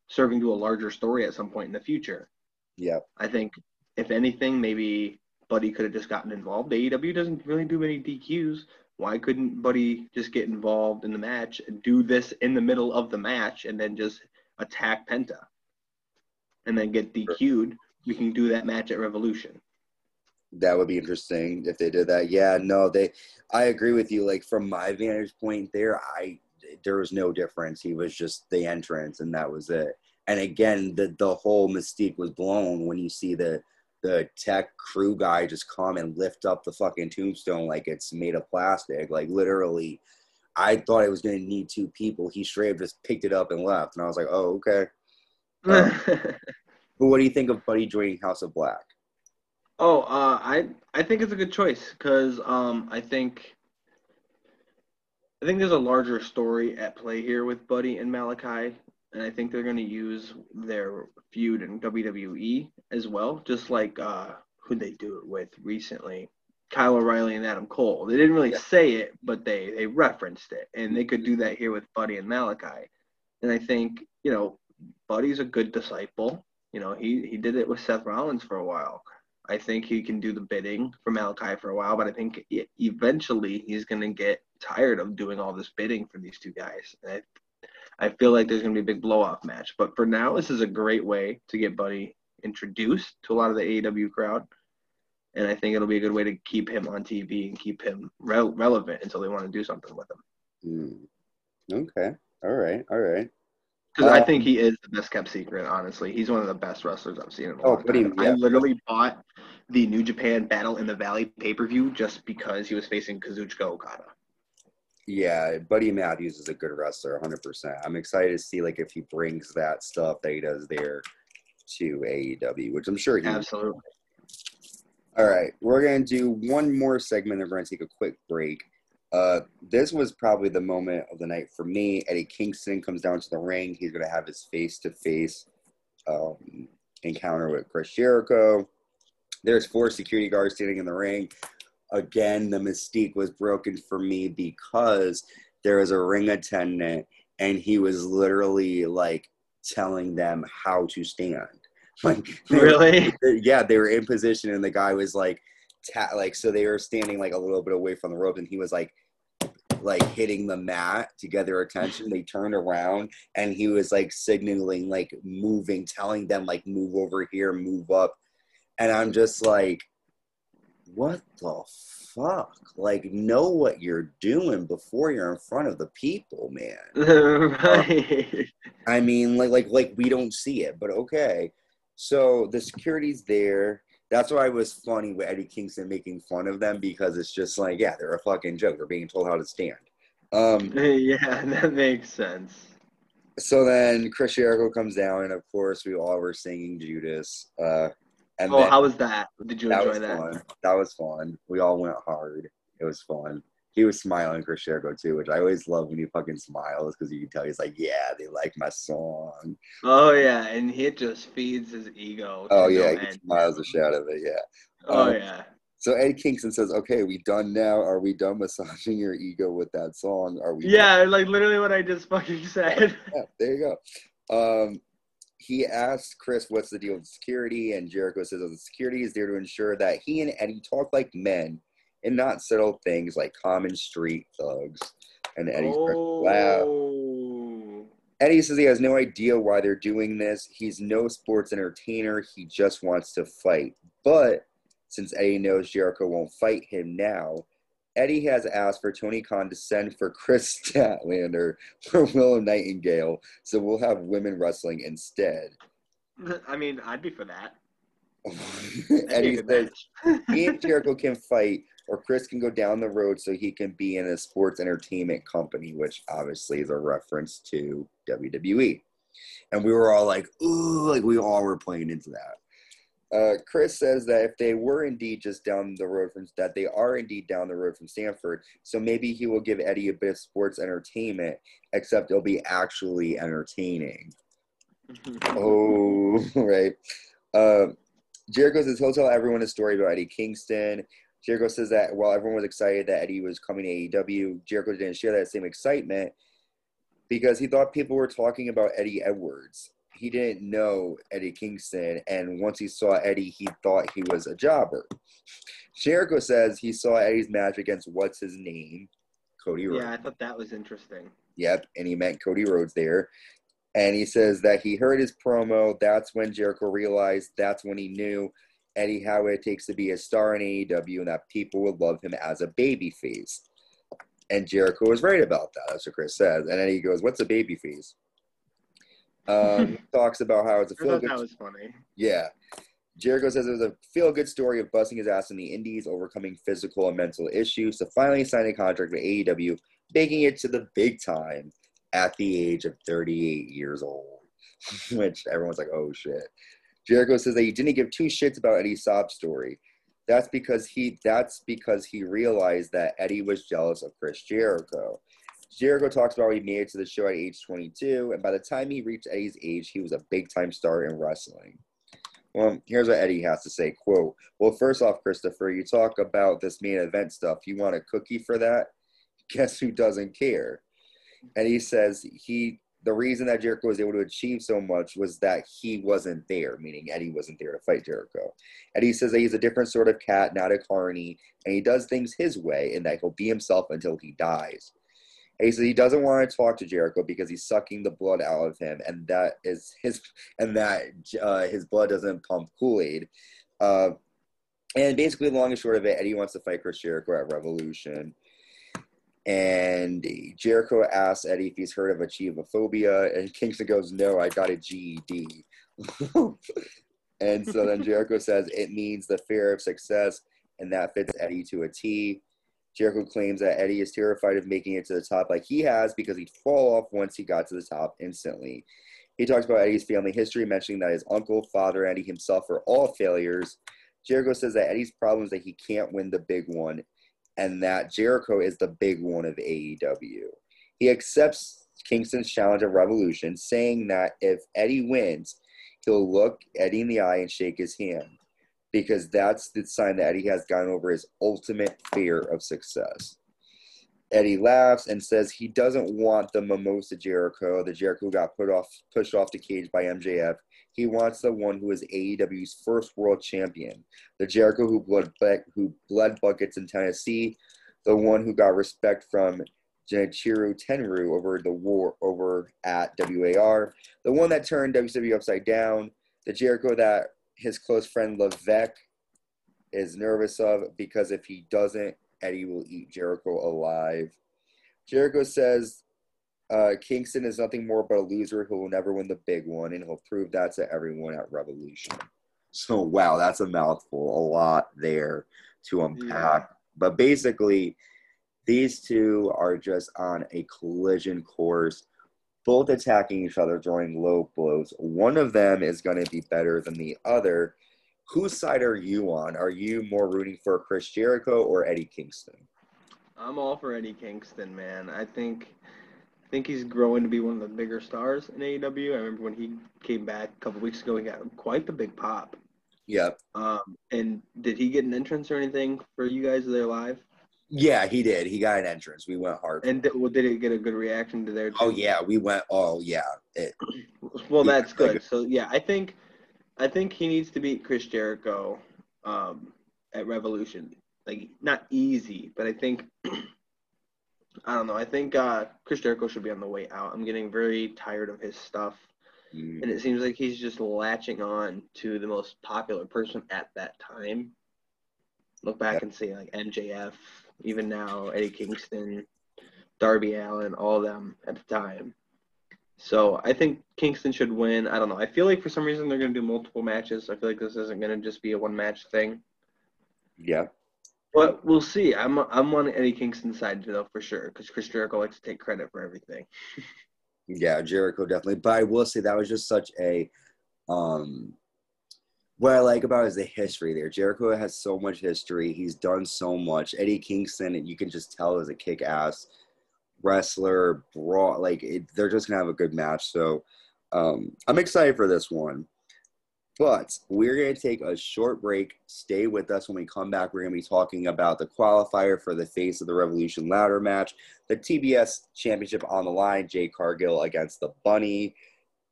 serving to a larger story at some point in the future. Yeah. I think if anything, maybe Buddy could have just gotten involved. AEW doesn't really do many DQs. Why couldn't Buddy just get involved in the match, and do this in the middle of the match, and then just attack Penta, and then get DQ'd? We can do that match at Revolution that would be interesting if they did that. Yeah, no, they. I agree with you. Like from my vantage point there, I there was no difference. He was just the entrance, and that was it. And again, the the whole mystique was blown when you see the the tech crew guy just come and lift up the fucking tombstone like it's made of plastic. Like literally, I thought it was going to need two people. He straight up just picked it up and left, and I was like, oh okay. Um, but what do you think of Buddy joining House of Black? Oh, uh, I I think it's a good choice because um, I think I think there's a larger story at play here with Buddy and Malachi, and I think they're going to use their feud in WWE as well, just like uh, who they do it with recently, Kyle O'Reilly and Adam Cole. They didn't really say it, but they they referenced it, and they could do that here with Buddy and Malachi. And I think you know Buddy's a good disciple. You know, he he did it with Seth Rollins for a while. I think he can do the bidding for Malachi for a while, but I think eventually he's going to get tired of doing all this bidding for these two guys. I, I feel like there's going to be a big blow off match. But for now, this is a great way to get Buddy introduced to a lot of the AEW crowd. And I think it'll be a good way to keep him on TV and keep him re- relevant until they want to do something with him. Mm. Okay. All right. All right. Because I think um, he is the best kept secret. Honestly, he's one of the best wrestlers I've seen in a oh, long time. Yeah. I literally bought the New Japan Battle in the Valley pay per view just because he was facing Kazuchika Okada. Yeah, Buddy Matthews is a good wrestler, 100%. I'm excited to see like if he brings that stuff that he does there to AEW, which I'm sure he absolutely. Will. All right, we're gonna do one more segment. and we're gonna take a quick break. Uh, this was probably the moment of the night for me. Eddie Kingston comes down to the ring. He's going to have his face to face encounter with Chris Jericho. There's four security guards standing in the ring. Again, the mystique was broken for me because there was a ring attendant and he was literally like telling them how to stand. Like really? Were, yeah, they were in position and the guy was like ta- like so they were standing like a little bit away from the rope and he was like like hitting the mat to get their attention. They turned around and he was like signaling like moving telling them like move over here move up. And i'm just like what the fuck? Like know what you're doing before you're in front of the people man. Right. i mean like like like we don't see it but okay. So the security's there that's why it was funny with Eddie Kingston making fun of them because it's just like, yeah, they're a fucking joke. They're being told how to stand. Um, yeah, that makes sense. So then Chris Jericho comes down, and of course, we all were singing Judas. Uh, and oh, how was that? Did you that enjoy that? Fun. That was fun. We all went hard. It was fun. He was smiling Chris Jericho too, which I always love when he fucking smiles because you can tell he's like, yeah, they like my song. Oh yeah, and he just feeds his ego. Oh yeah, he smiles the shit out of it. Yeah. Oh um, yeah. So Eddie Kingston says, "Okay, we done now? Are we done massaging your ego with that song? Are we?" Yeah, done? like literally what I just fucking said. yeah, there you go. Um, he asks Chris, "What's the deal with security?" And Jericho says, "The security is there to ensure that he and Eddie talk like men and not settle things like common street thugs." And Eddie's oh. laugh. Eddie says he has no idea why they're doing this. He's no sports entertainer. He just wants to fight, but since Eddie knows Jericho won't fight him now, Eddie has asked for Tony Khan to send for Kris Statlander for Willow Nightingale, so we'll have women wrestling instead. I mean, I'd be for that. Eddie says he and Jericho can fight, or Chris can go down the road so he can be in a sports entertainment company, which obviously is a reference to WWE. And we were all like, ooh, like we all were playing into that. Uh, Chris says that if they were indeed just down the road from that, they are indeed down the road from Stamford. So maybe he will give Eddie a bit of sports entertainment, except it'll be actually entertaining. oh, right. Uh, Jericho says he'll tell everyone a story about Eddie Kingston. Jericho says that while everyone was excited that Eddie was coming to AEW, Jericho didn't share that same excitement because he thought people were talking about Eddie Edwards he didn't know Eddie Kingston, and once he saw Eddie, he thought he was a jobber. Jericho says he saw Eddie's match against what's his name, Cody Rhodes. Yeah, I thought that was interesting. Yep, and he met Cody Rhodes there. And he says that he heard his promo. That's when Jericho realized, that's when he knew Eddie how it takes to be a star in AEW and that people would love him as a baby face. And Jericho was right about that. That's what Chris says. And then he goes, What's a baby face? Um, talks about how it's a feel good. That was funny. Yeah. Jericho says it was a feel good story of busting his ass in the Indies, overcoming physical and mental issues to finally sign a contract with AEW, making it to the big time at the age of 38 years old. Which everyone's like, oh shit. Jericho says that he didn't give two shits about Eddie's sob story. That's because he that's because he realized that Eddie was jealous of Chris Jericho. Jericho talks about he made it to the show at age 22, and by the time he reached Eddie's age, he was a big time star in wrestling. Well, here's what Eddie has to say. Quote, well, first off, Christopher, you talk about this main event stuff. You want a cookie for that? Guess who doesn't care? And he says he the reason that Jericho was able to achieve so much was that he wasn't there, meaning Eddie wasn't there to fight Jericho. Eddie says that he's a different sort of cat, not a carny, and he does things his way, and that he'll be himself until he dies. He says he doesn't want to talk to Jericho because he's sucking the blood out of him, and that is his, and that uh, his blood doesn't pump Kool Aid. Uh, and basically, long and short of it, Eddie wants to fight Chris Jericho at Revolution. And Jericho asks Eddie if he's heard of achievophobia, and Kingston goes, "No, I got a GED." and so then Jericho says it means the fear of success, and that fits Eddie to a T. Jericho claims that Eddie is terrified of making it to the top like he has because he'd fall off once he got to the top instantly. He talks about Eddie's family history, mentioning that his uncle, father, Eddie himself are all failures. Jericho says that Eddie's problem is that he can't win the big one, and that Jericho is the big one of AEW. He accepts Kingston's challenge of Revolution, saying that if Eddie wins, he'll look Eddie in the eye and shake his hand because that's the sign that Eddie has gotten over his ultimate fear of success. Eddie laughs and says he doesn't want the Mimosa Jericho, the Jericho who got put off, pushed off the cage by MJF. He wants the one who is AEW's first world champion, the Jericho who bled, who bled buckets in Tennessee, the one who got respect from Genichiro Tenryu over the war over at WAR, the one that turned WCW upside down, the Jericho that his close friend Levesque is nervous of because if he doesn't, Eddie will eat Jericho alive. Jericho says uh, Kingston is nothing more but a loser who will never win the big one, and he'll prove that to everyone at Revolution. So, wow, that's a mouthful, a lot there to unpack. Yeah. But basically, these two are just on a collision course both attacking each other, throwing low blows. One of them is going to be better than the other. Whose side are you on? Are you more rooting for Chris Jericho or Eddie Kingston? I'm all for Eddie Kingston, man. I think I think he's growing to be one of the bigger stars in AEW. I remember when he came back a couple weeks ago, he got quite the big pop. Yep. Um, and did he get an entrance or anything for you guys there live? Yeah, he did. He got an entrance. We went hard. And did, well, did it get a good reaction to their? Oh yeah, we went. Oh yeah. It, well, that's good. So yeah, I think I think he needs to beat Chris Jericho um, at Revolution. Like not easy, but I think I don't know. I think uh, Chris Jericho should be on the way out. I'm getting very tired of his stuff, mm. and it seems like he's just latching on to the most popular person at that time. Look back and see like MJF, even now Eddie Kingston, Darby Allin, all of them at the time. So I think Kingston should win. I don't know. I feel like for some reason they're going to do multiple matches. I feel like this isn't going to just be a one match thing. Yeah. But we'll see. I'm I'm on Eddie Kingston's side though for sure because Chris Jericho likes to take credit for everything. yeah, Jericho definitely. But I will say that was just such a um what I like about is the history there. Jericho has so much history. He's done so much. Eddie Kingston, you can just tell is a kick ass wrestler, brawl. Like it, they're just gonna have a good match. So um, I'm excited for this one. But we're going to take a short break. Stay with us when we come back. We're going to be talking about the qualifier for the Face of the Revolution ladder match, the TBS Championship on the line, Jade Cargill against the Bunny,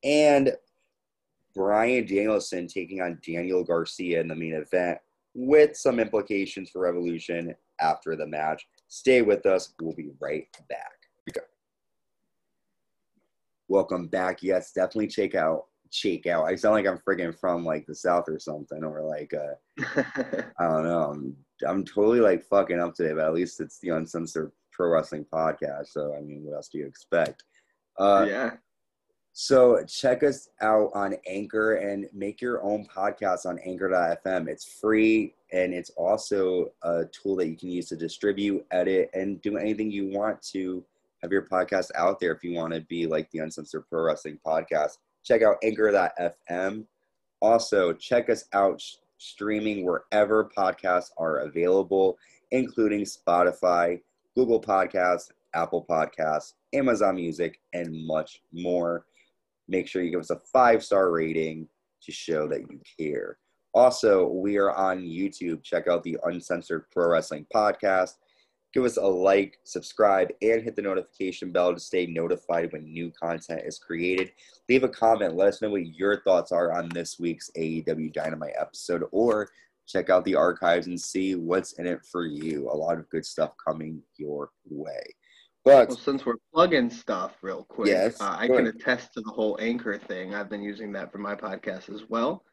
and Bryan Danielson taking on Daniel Garcia in the main event with some implications for Revolution after the match. Stay with us. We'll be right back. Welcome back. Yes, definitely check out check out. I sound like I'm friggin' from like the south or something, or like uh, I don't know. I'm I'm totally like fucking up today, but at least it's the uncensored pro wrestling podcast. So I mean, what else do you expect? Uh, yeah. So check us out on Anchor and make your own podcast on Anchor.fm. It's free and it's also a tool that you can use to distribute, edit, and do anything you want to have your podcast out there if you want to be like the Uncensored Pro Wrestling Podcast. Check out anchor.fm. Also, check us out streaming wherever podcasts are available, including Spotify, Google Podcasts, Apple Podcasts, Amazon Music, and much more. Make sure you give us a five star rating to show that you care. Also, we are on YouTube. Check out the Uncensored Pro Wrestling Podcast. Give us a like, subscribe, and hit the notification bell to stay notified when new content is created. Leave a comment. Let us know what your thoughts are on this week's AEW Dynamite episode, or check out the archives and see what's in it for you. A lot of good stuff coming your way. But well, since we're plugging stuff real quick, yes, uh, I can attest to the whole anchor thing. I've been using that for my podcast as well.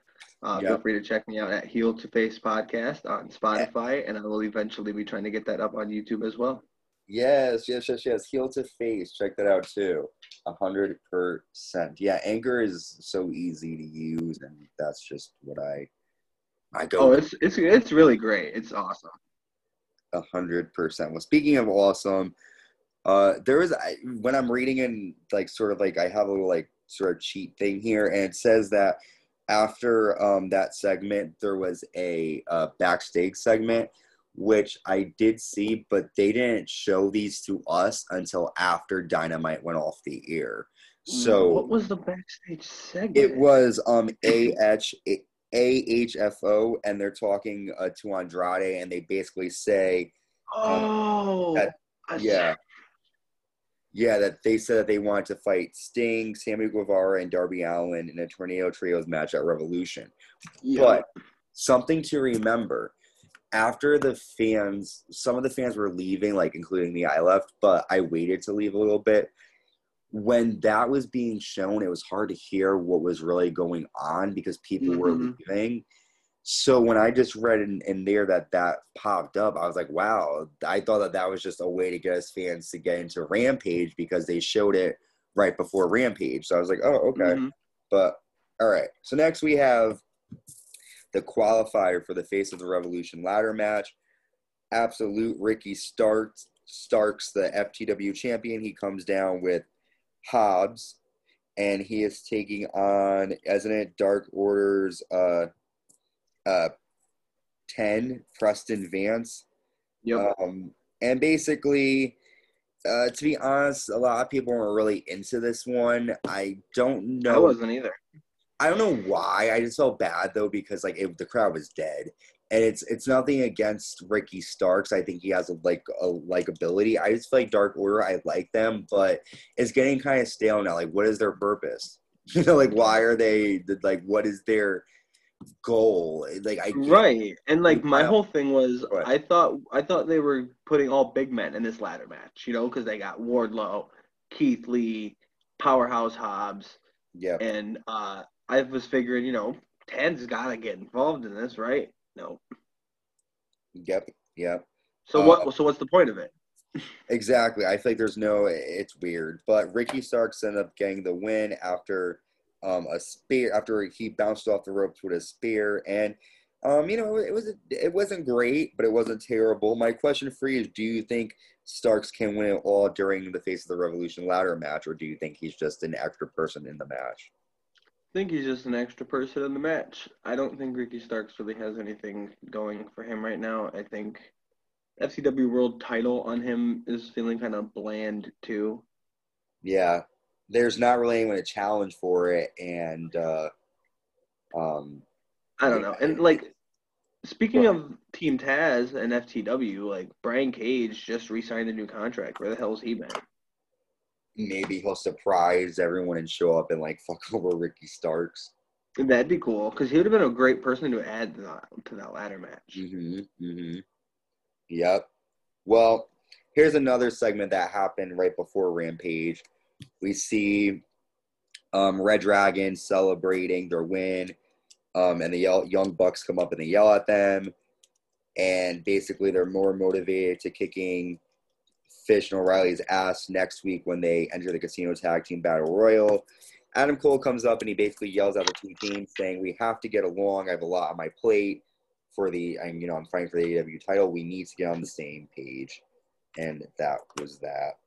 Uh, yep. Feel free to check me out at Heel to Face Podcast on Spotify, and I will eventually be trying to get that up on YouTube as well. Yes, yes, yes, yes. Heel to Face, check that out too. A hundred percent. Yeah, Anchor is so easy to use, and that's just what I I go. Oh, it's it's it's really great. It's awesome. A hundred percent. Well, speaking of awesome, uh, there is I, when I'm reading and like sort of like I have a little like sort of cheat thing here, and it says that after um, that segment, there was a uh, backstage segment, which I did see, but they didn't show these to us until after Dynamite went off the air. So what was the backstage segment? It was um AH AHFO, and they're talking uh, to Andrade, and they basically say, um, "Oh, that, yeah." Yeah, that they said that they wanted to fight Sting, Sammy Guevara, and Darby Allin in a Tornado Trios match at Revolution. Yeah. But something to remember after the fans, some of the fans were leaving, like including me, I left, but I waited to leave a little bit. When that was being shown, it was hard to hear what was really going on because people mm-hmm. were leaving. So when I just read in, in, there that that popped up, I was like, wow, I thought that that was just a way to get us fans to get into Rampage because they showed it right before Rampage. So I was like, oh, okay. Mm-hmm. But all right. So next we have the qualifier for the Face of the Revolution ladder match. Absolute Ricky Starks, Starks, the FTW champion. He comes down with Hobbs, and he is taking on, isn't it, Dark Order's uh, uh, 10, Preston Vance. Yep. Um, and basically, uh, to be honest, a lot of people weren't really into this one. I don't know. I wasn't either. I don't know why. I just felt bad though because like it, the crowd was dead, and it's it's nothing against Ricky Starks. I think he has a like a likability. I just feel like Dark Order. I like them, but it's getting kind of stale now. Like, what is their purpose? You know, like why are they like? What is their goal? Like, I right. And like my whole thing was, I thought I thought they were putting all big men in this ladder match. You know, because they got Wardlow, Keith Lee, Powerhouse Hobbs. Yeah. And uh, I was figuring, you know, Ted's got to get involved in this, right? No. Yep. Yep. So uh, what? So what's the point of it? exactly. I think there's no. It's weird, but Ricky Starks ended up getting the win after um, a spear after he bounced off the ropes with a spear, and um, you know it was it wasn't great, but it wasn't terrible. My question for you is: Do you think Starks can win it all during the Face of the Revolution ladder match, or do you think he's just an extra person in the match? I think he's just an extra person in the match. I don't think Ricky Starks really has anything going for him right now. I think FTW World Title on him is feeling kind of bland too. Yeah, there's not really anyone to challenge for it, and uh, um, I don't know. And like, speaking of Team Taz and FTW, like Brian Cage just re-signed a new contract. Where the hell's he been? maybe he'll surprise everyone and show up and like fuck over Ricky Starks. That'd be cool because he would have been a great person to add to that, to that ladder match. Mm-hmm. Mm-hmm. Yep. Well, here's another segment that happened right before Rampage. We see um, Red Dragon celebrating their win, um, and the yell, Young Bucks come up and they yell at them, and basically they're more motivated to kicking Fish and O'Reilly's ass next week when they enter the Casino Tag Team Battle Royal. Adam Cole comes up and he basically yells at the two teams saying, "We have to get along. I have a lot on my plate for the, and you know, I'm fighting for the AEW title. We need to get on the same page." And that was that.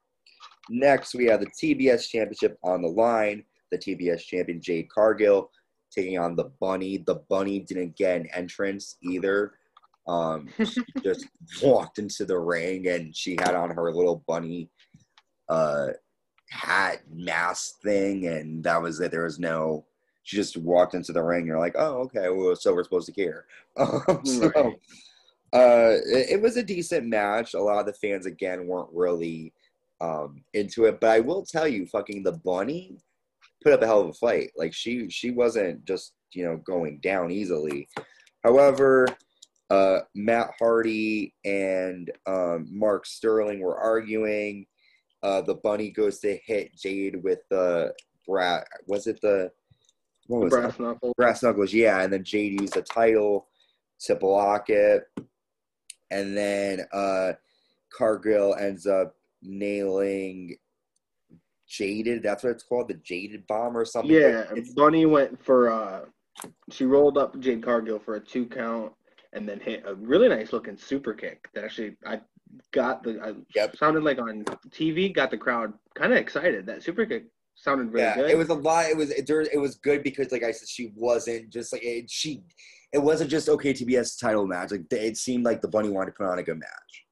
Next, we have the TBS Championship on the line. The TBS champion Jade Cargill taking on the Bunny. The Bunny didn't get an entrance either. Um, she just walked into the ring and she had on her little bunny uh, hat mask thing, and that was it. There was no. She just walked into the ring. You're like, oh, okay, well, so we're supposed to care. Um, so, uh, it, it, was a decent match. A lot of the fans again weren't really um, into it, but I will tell you, fucking the bunny put up a hell of a fight. Like she she wasn't just you know going down easily. However, uh, Matt Hardy and um, Mark Sterling were arguing. Uh, the bunny goes to hit Jade with the brat. Was it the what was brass knuckles? Brass knuckles, yeah. And then Jade used the title to block it, and then uh, Cargill ends up nailing Jaded. That's what it's called, the Jaded bomb or something. Yeah, Bunny went for. uh She rolled up Jade Cargill for a two count and then hit a really nice looking super kick that actually I got the I yep. sounded like on TV got the crowd kind of excited. That super kick sounded really yeah, good. It was a lot. It was it, it was good because like I said, she wasn't just like it, she. It wasn't just okay TBS title match. Like it seemed like the bunny wanted to put on a good match.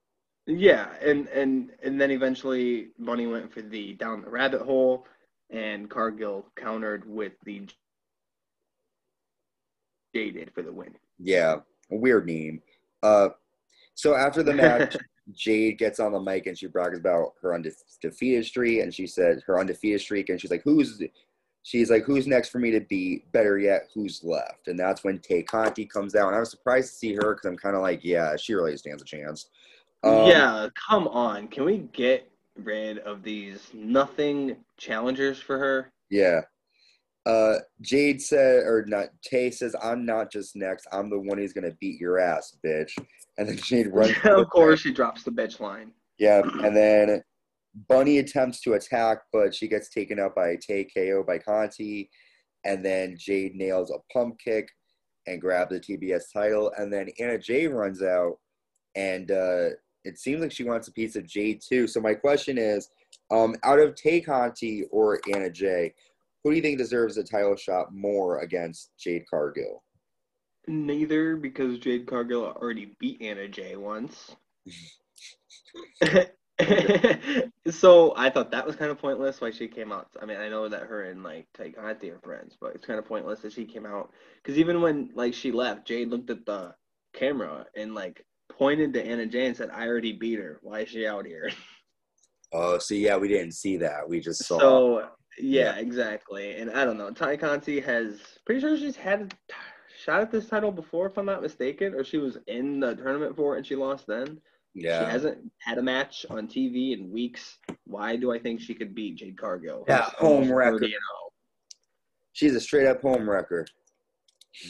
Yeah, and and and then eventually Bunny went for the down the rabbit hole, and Cargill countered with the jaded for the win. Yeah, weird name. Uh, so after the match, Jade gets on the mic and she brags about her undefeated streak, and she said her undefeated streak, and she's like, "Who's?" She's like, "Who's next for me to beat? Better yet, who's left?" And that's when Tay Conti comes out, and I was surprised to see her because I'm kind of like, "Yeah, she really stands a chance." Um, yeah, come on, can we get rid of these nothing challengers for her? Yeah, uh, Jade said, or not, Tay says, I'm not just next. I'm the one who's going to beat your ass, bitch. And then Jade runs. of course, she drops the bitch line. Yeah. And then Bunny attempts to attack, but she gets taken out by Tay KO by Conti. And then Jade nails a pump kick and grabs the TBS title. And then Anna Jay runs out, and uh, it seems like she wants a piece of Jade too. So my question is, um, out of Tay Conti or Anna Jay, who do you think deserves a title shot more against Jade Cargill? Neither, because Jade Cargill already beat Anna Jay once. so I thought that was kind of pointless why she came out. I mean, I know that her and like Tay Conti are friends, but it's kind of pointless that she came out because even when like she left, Jade looked at the camera and like pointed to Anna Jay and said, "I already beat her. Why is she out here?" Oh, so yeah, we didn't see that. We just saw. So yeah, yeah. exactly. And I don't know. Tay Conti has pretty sure she's had a shot at this title before, if I'm not mistaken, or she was in the tournament for it and she lost then. Yeah. She hasn't had a match on TV in weeks. Why do I think she could beat Jade Cargill? Yeah, home record. She's a straight up home wrecker.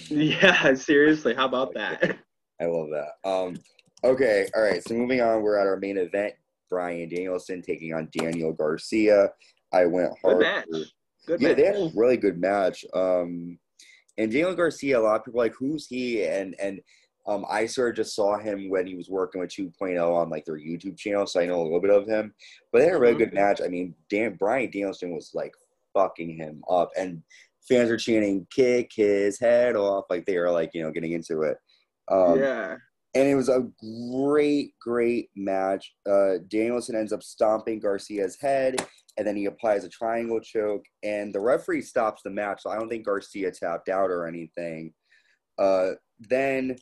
Yeah, seriously. How about that? I love that. Um, okay, all right. So moving on, we're at our main event. Bryan Danielson taking on Daniel Garcia. I went hard. Good match. Good yeah, match. they had a really good match. Um, and Daniel Garcia, a lot of people like, who's he? And and um, I sort of just saw him when he was working with 2.0 on like their YouTube channel, so I know a little bit of him. But they had a really good mm-hmm. match. I mean, Dan Bryan Danielson was like fucking him up, and fans are chanting "kick his head off" like they were like you know getting into it. Um, yeah. And it was a great, great match. Uh, Danielson ends up stomping Garcia's head, and then he applies a triangle choke, and the referee stops the match. So I don't think Garcia tapped out or anything. Uh, then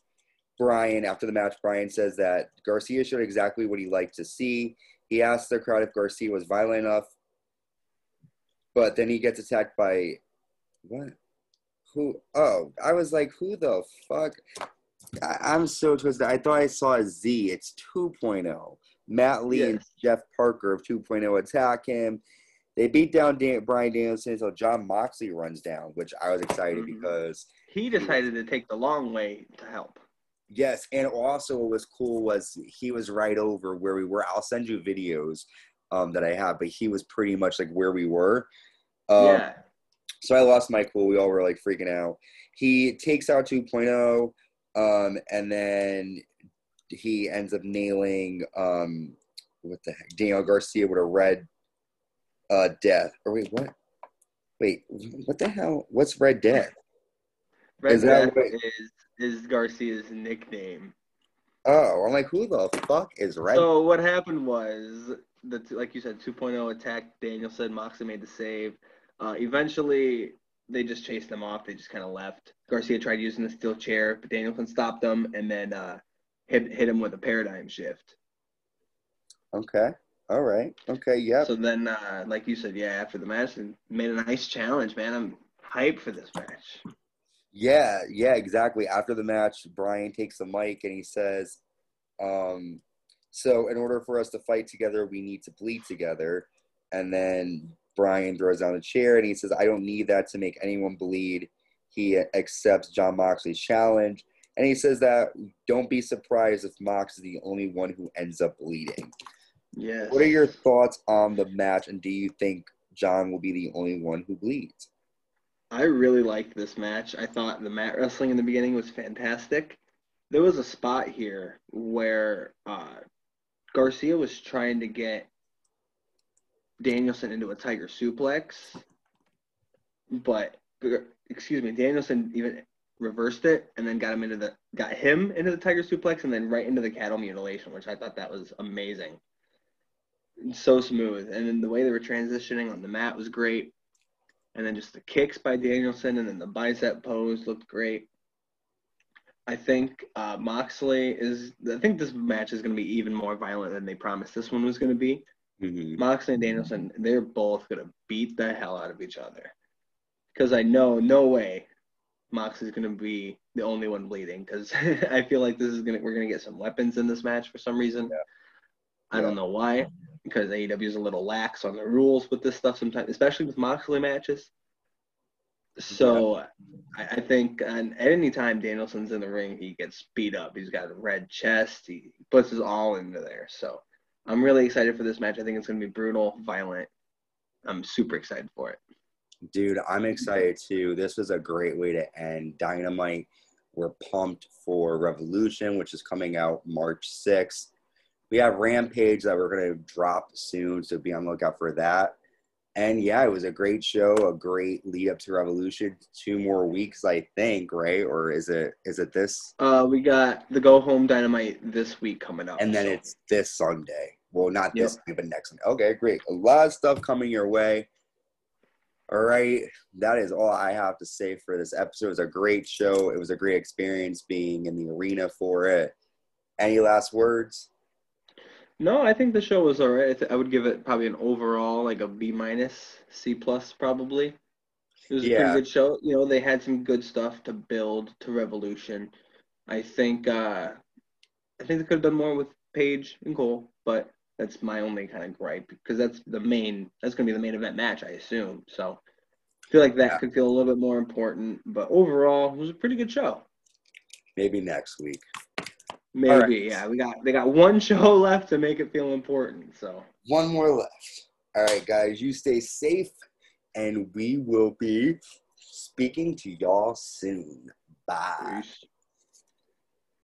Bryan, after the match, Bryan says that Garcia showed exactly what he liked to see. He asks the crowd if Garcia was violent enough, but then he gets attacked by what? Who? Oh, I was like, who the fuck? I, am so twisted. I thought I saw a Z. It's 2.0. Matt Lee yes. and Jeff Parker of 2.0 attack him. They beat down Dan- Bryan Danielson until Jon Moxley runs down, which I was excited mm-hmm. because he decided to take the long way to help. Yes, and also what was cool was he was right over where we were. I'll send you videos um, that I have, but he was pretty much like where we were. Um, yeah. So I lost my cool. We all were like freaking out. He takes out 2.0, um, and then he ends up nailing um, what the heck, Daniel Garcia with a red uh, death. Or wait, what? Wait, what the hell? What's red death? Red is death what, is is Garcia's nickname. Oh, I'm like, who the fuck is Red? So what happened was the like you said, 2.0 attack. said Moxley made the save. Uh, eventually, they just chased them off. They just kind of left. Garcia tried using the steel chair, but Danielson stopped them and then uh, hit hit him with a paradigm shift. Okay. All right. Okay. Yeah. So then, uh, like you said, yeah, after the match, and made a nice challenge, man. I'm hyped for this match. Yeah, yeah, exactly. After the match, Bryan takes the mic and he says, um, so in order for us to fight together, we need to bleed together. And then Bryan throws down the chair and he says, I don't need that to make anyone bleed. He accepts Jon Moxley's challenge. And he says that don't be surprised if Mox is the only one who ends up bleeding. Yes. What are your thoughts on the match? And do you think Jon will be the only one who bleeds? I really liked this match. I thought the mat wrestling in the beginning was fantastic. There was a spot here where uh, Garcia was trying to get Danielson into a tiger suplex, but excuse me, Danielson even reversed it and then got him into the got him into the tiger suplex and then right into the cattle mutilation, which I thought that was amazing. So smooth, and then the way they were transitioning on the mat was great and then just the kicks by Danielson, and then the bicep pose looked great. I think uh, Moxley is. I think this match is going to be even more violent than they promised this one was going to be. Mm-hmm. Moxley and Danielson, they're both going to beat the hell out of each other. Because I know, no way, Moxley's going to be the only one bleeding. Because I feel like this is going to. We're going to get some weapons in this match for some reason. Yeah. I don't know why because AEW is a little lax on the rules with this stuff sometimes, especially with Moxley matches. So yeah. I, I, think at any time Danielson's in the ring, he gets beat up. He's got a red chest. He puts his all into there. So I'm really excited for this match. I think it's going to be brutal, violent. I'm super excited for it. Dude, I'm excited too. This was a great way to end Dynamite. We're pumped for Revolution, which is coming out March 6th we have Rampage that we're going to drop soon, so be on the lookout for that. And yeah, it was a great show, a great lead up to Revolution. Two more weeks, I think, right? Or is it is it this? Uh, we got the Go Home Dynamite this week coming up, and then so. it's this Sunday. Well, not yep. this week, but next Sunday. Okay, great. A lot of stuff coming your way. All right, that is all I have to say for this episode. It was a great show. It was a great experience being in the arena for it. Any last words? No, I think the show was alright. I, I would give it probably an overall like a B minus, C plus probably. It was a pretty good show. You know, they had some good stuff to build to Revolution. I think uh I think they could have done more with Page and Cole, but that's my only kind of gripe because that's the main that's gonna be the main event match, I assume. So I feel like that yeah. could feel a little bit more important. But overall, it was a pretty good show. Maybe next week. Maybe, right. yeah. We got they got one show left to make it feel important. So one more left. All right, guys, you stay safe, and we will be speaking to y'all soon. Bye. Peace.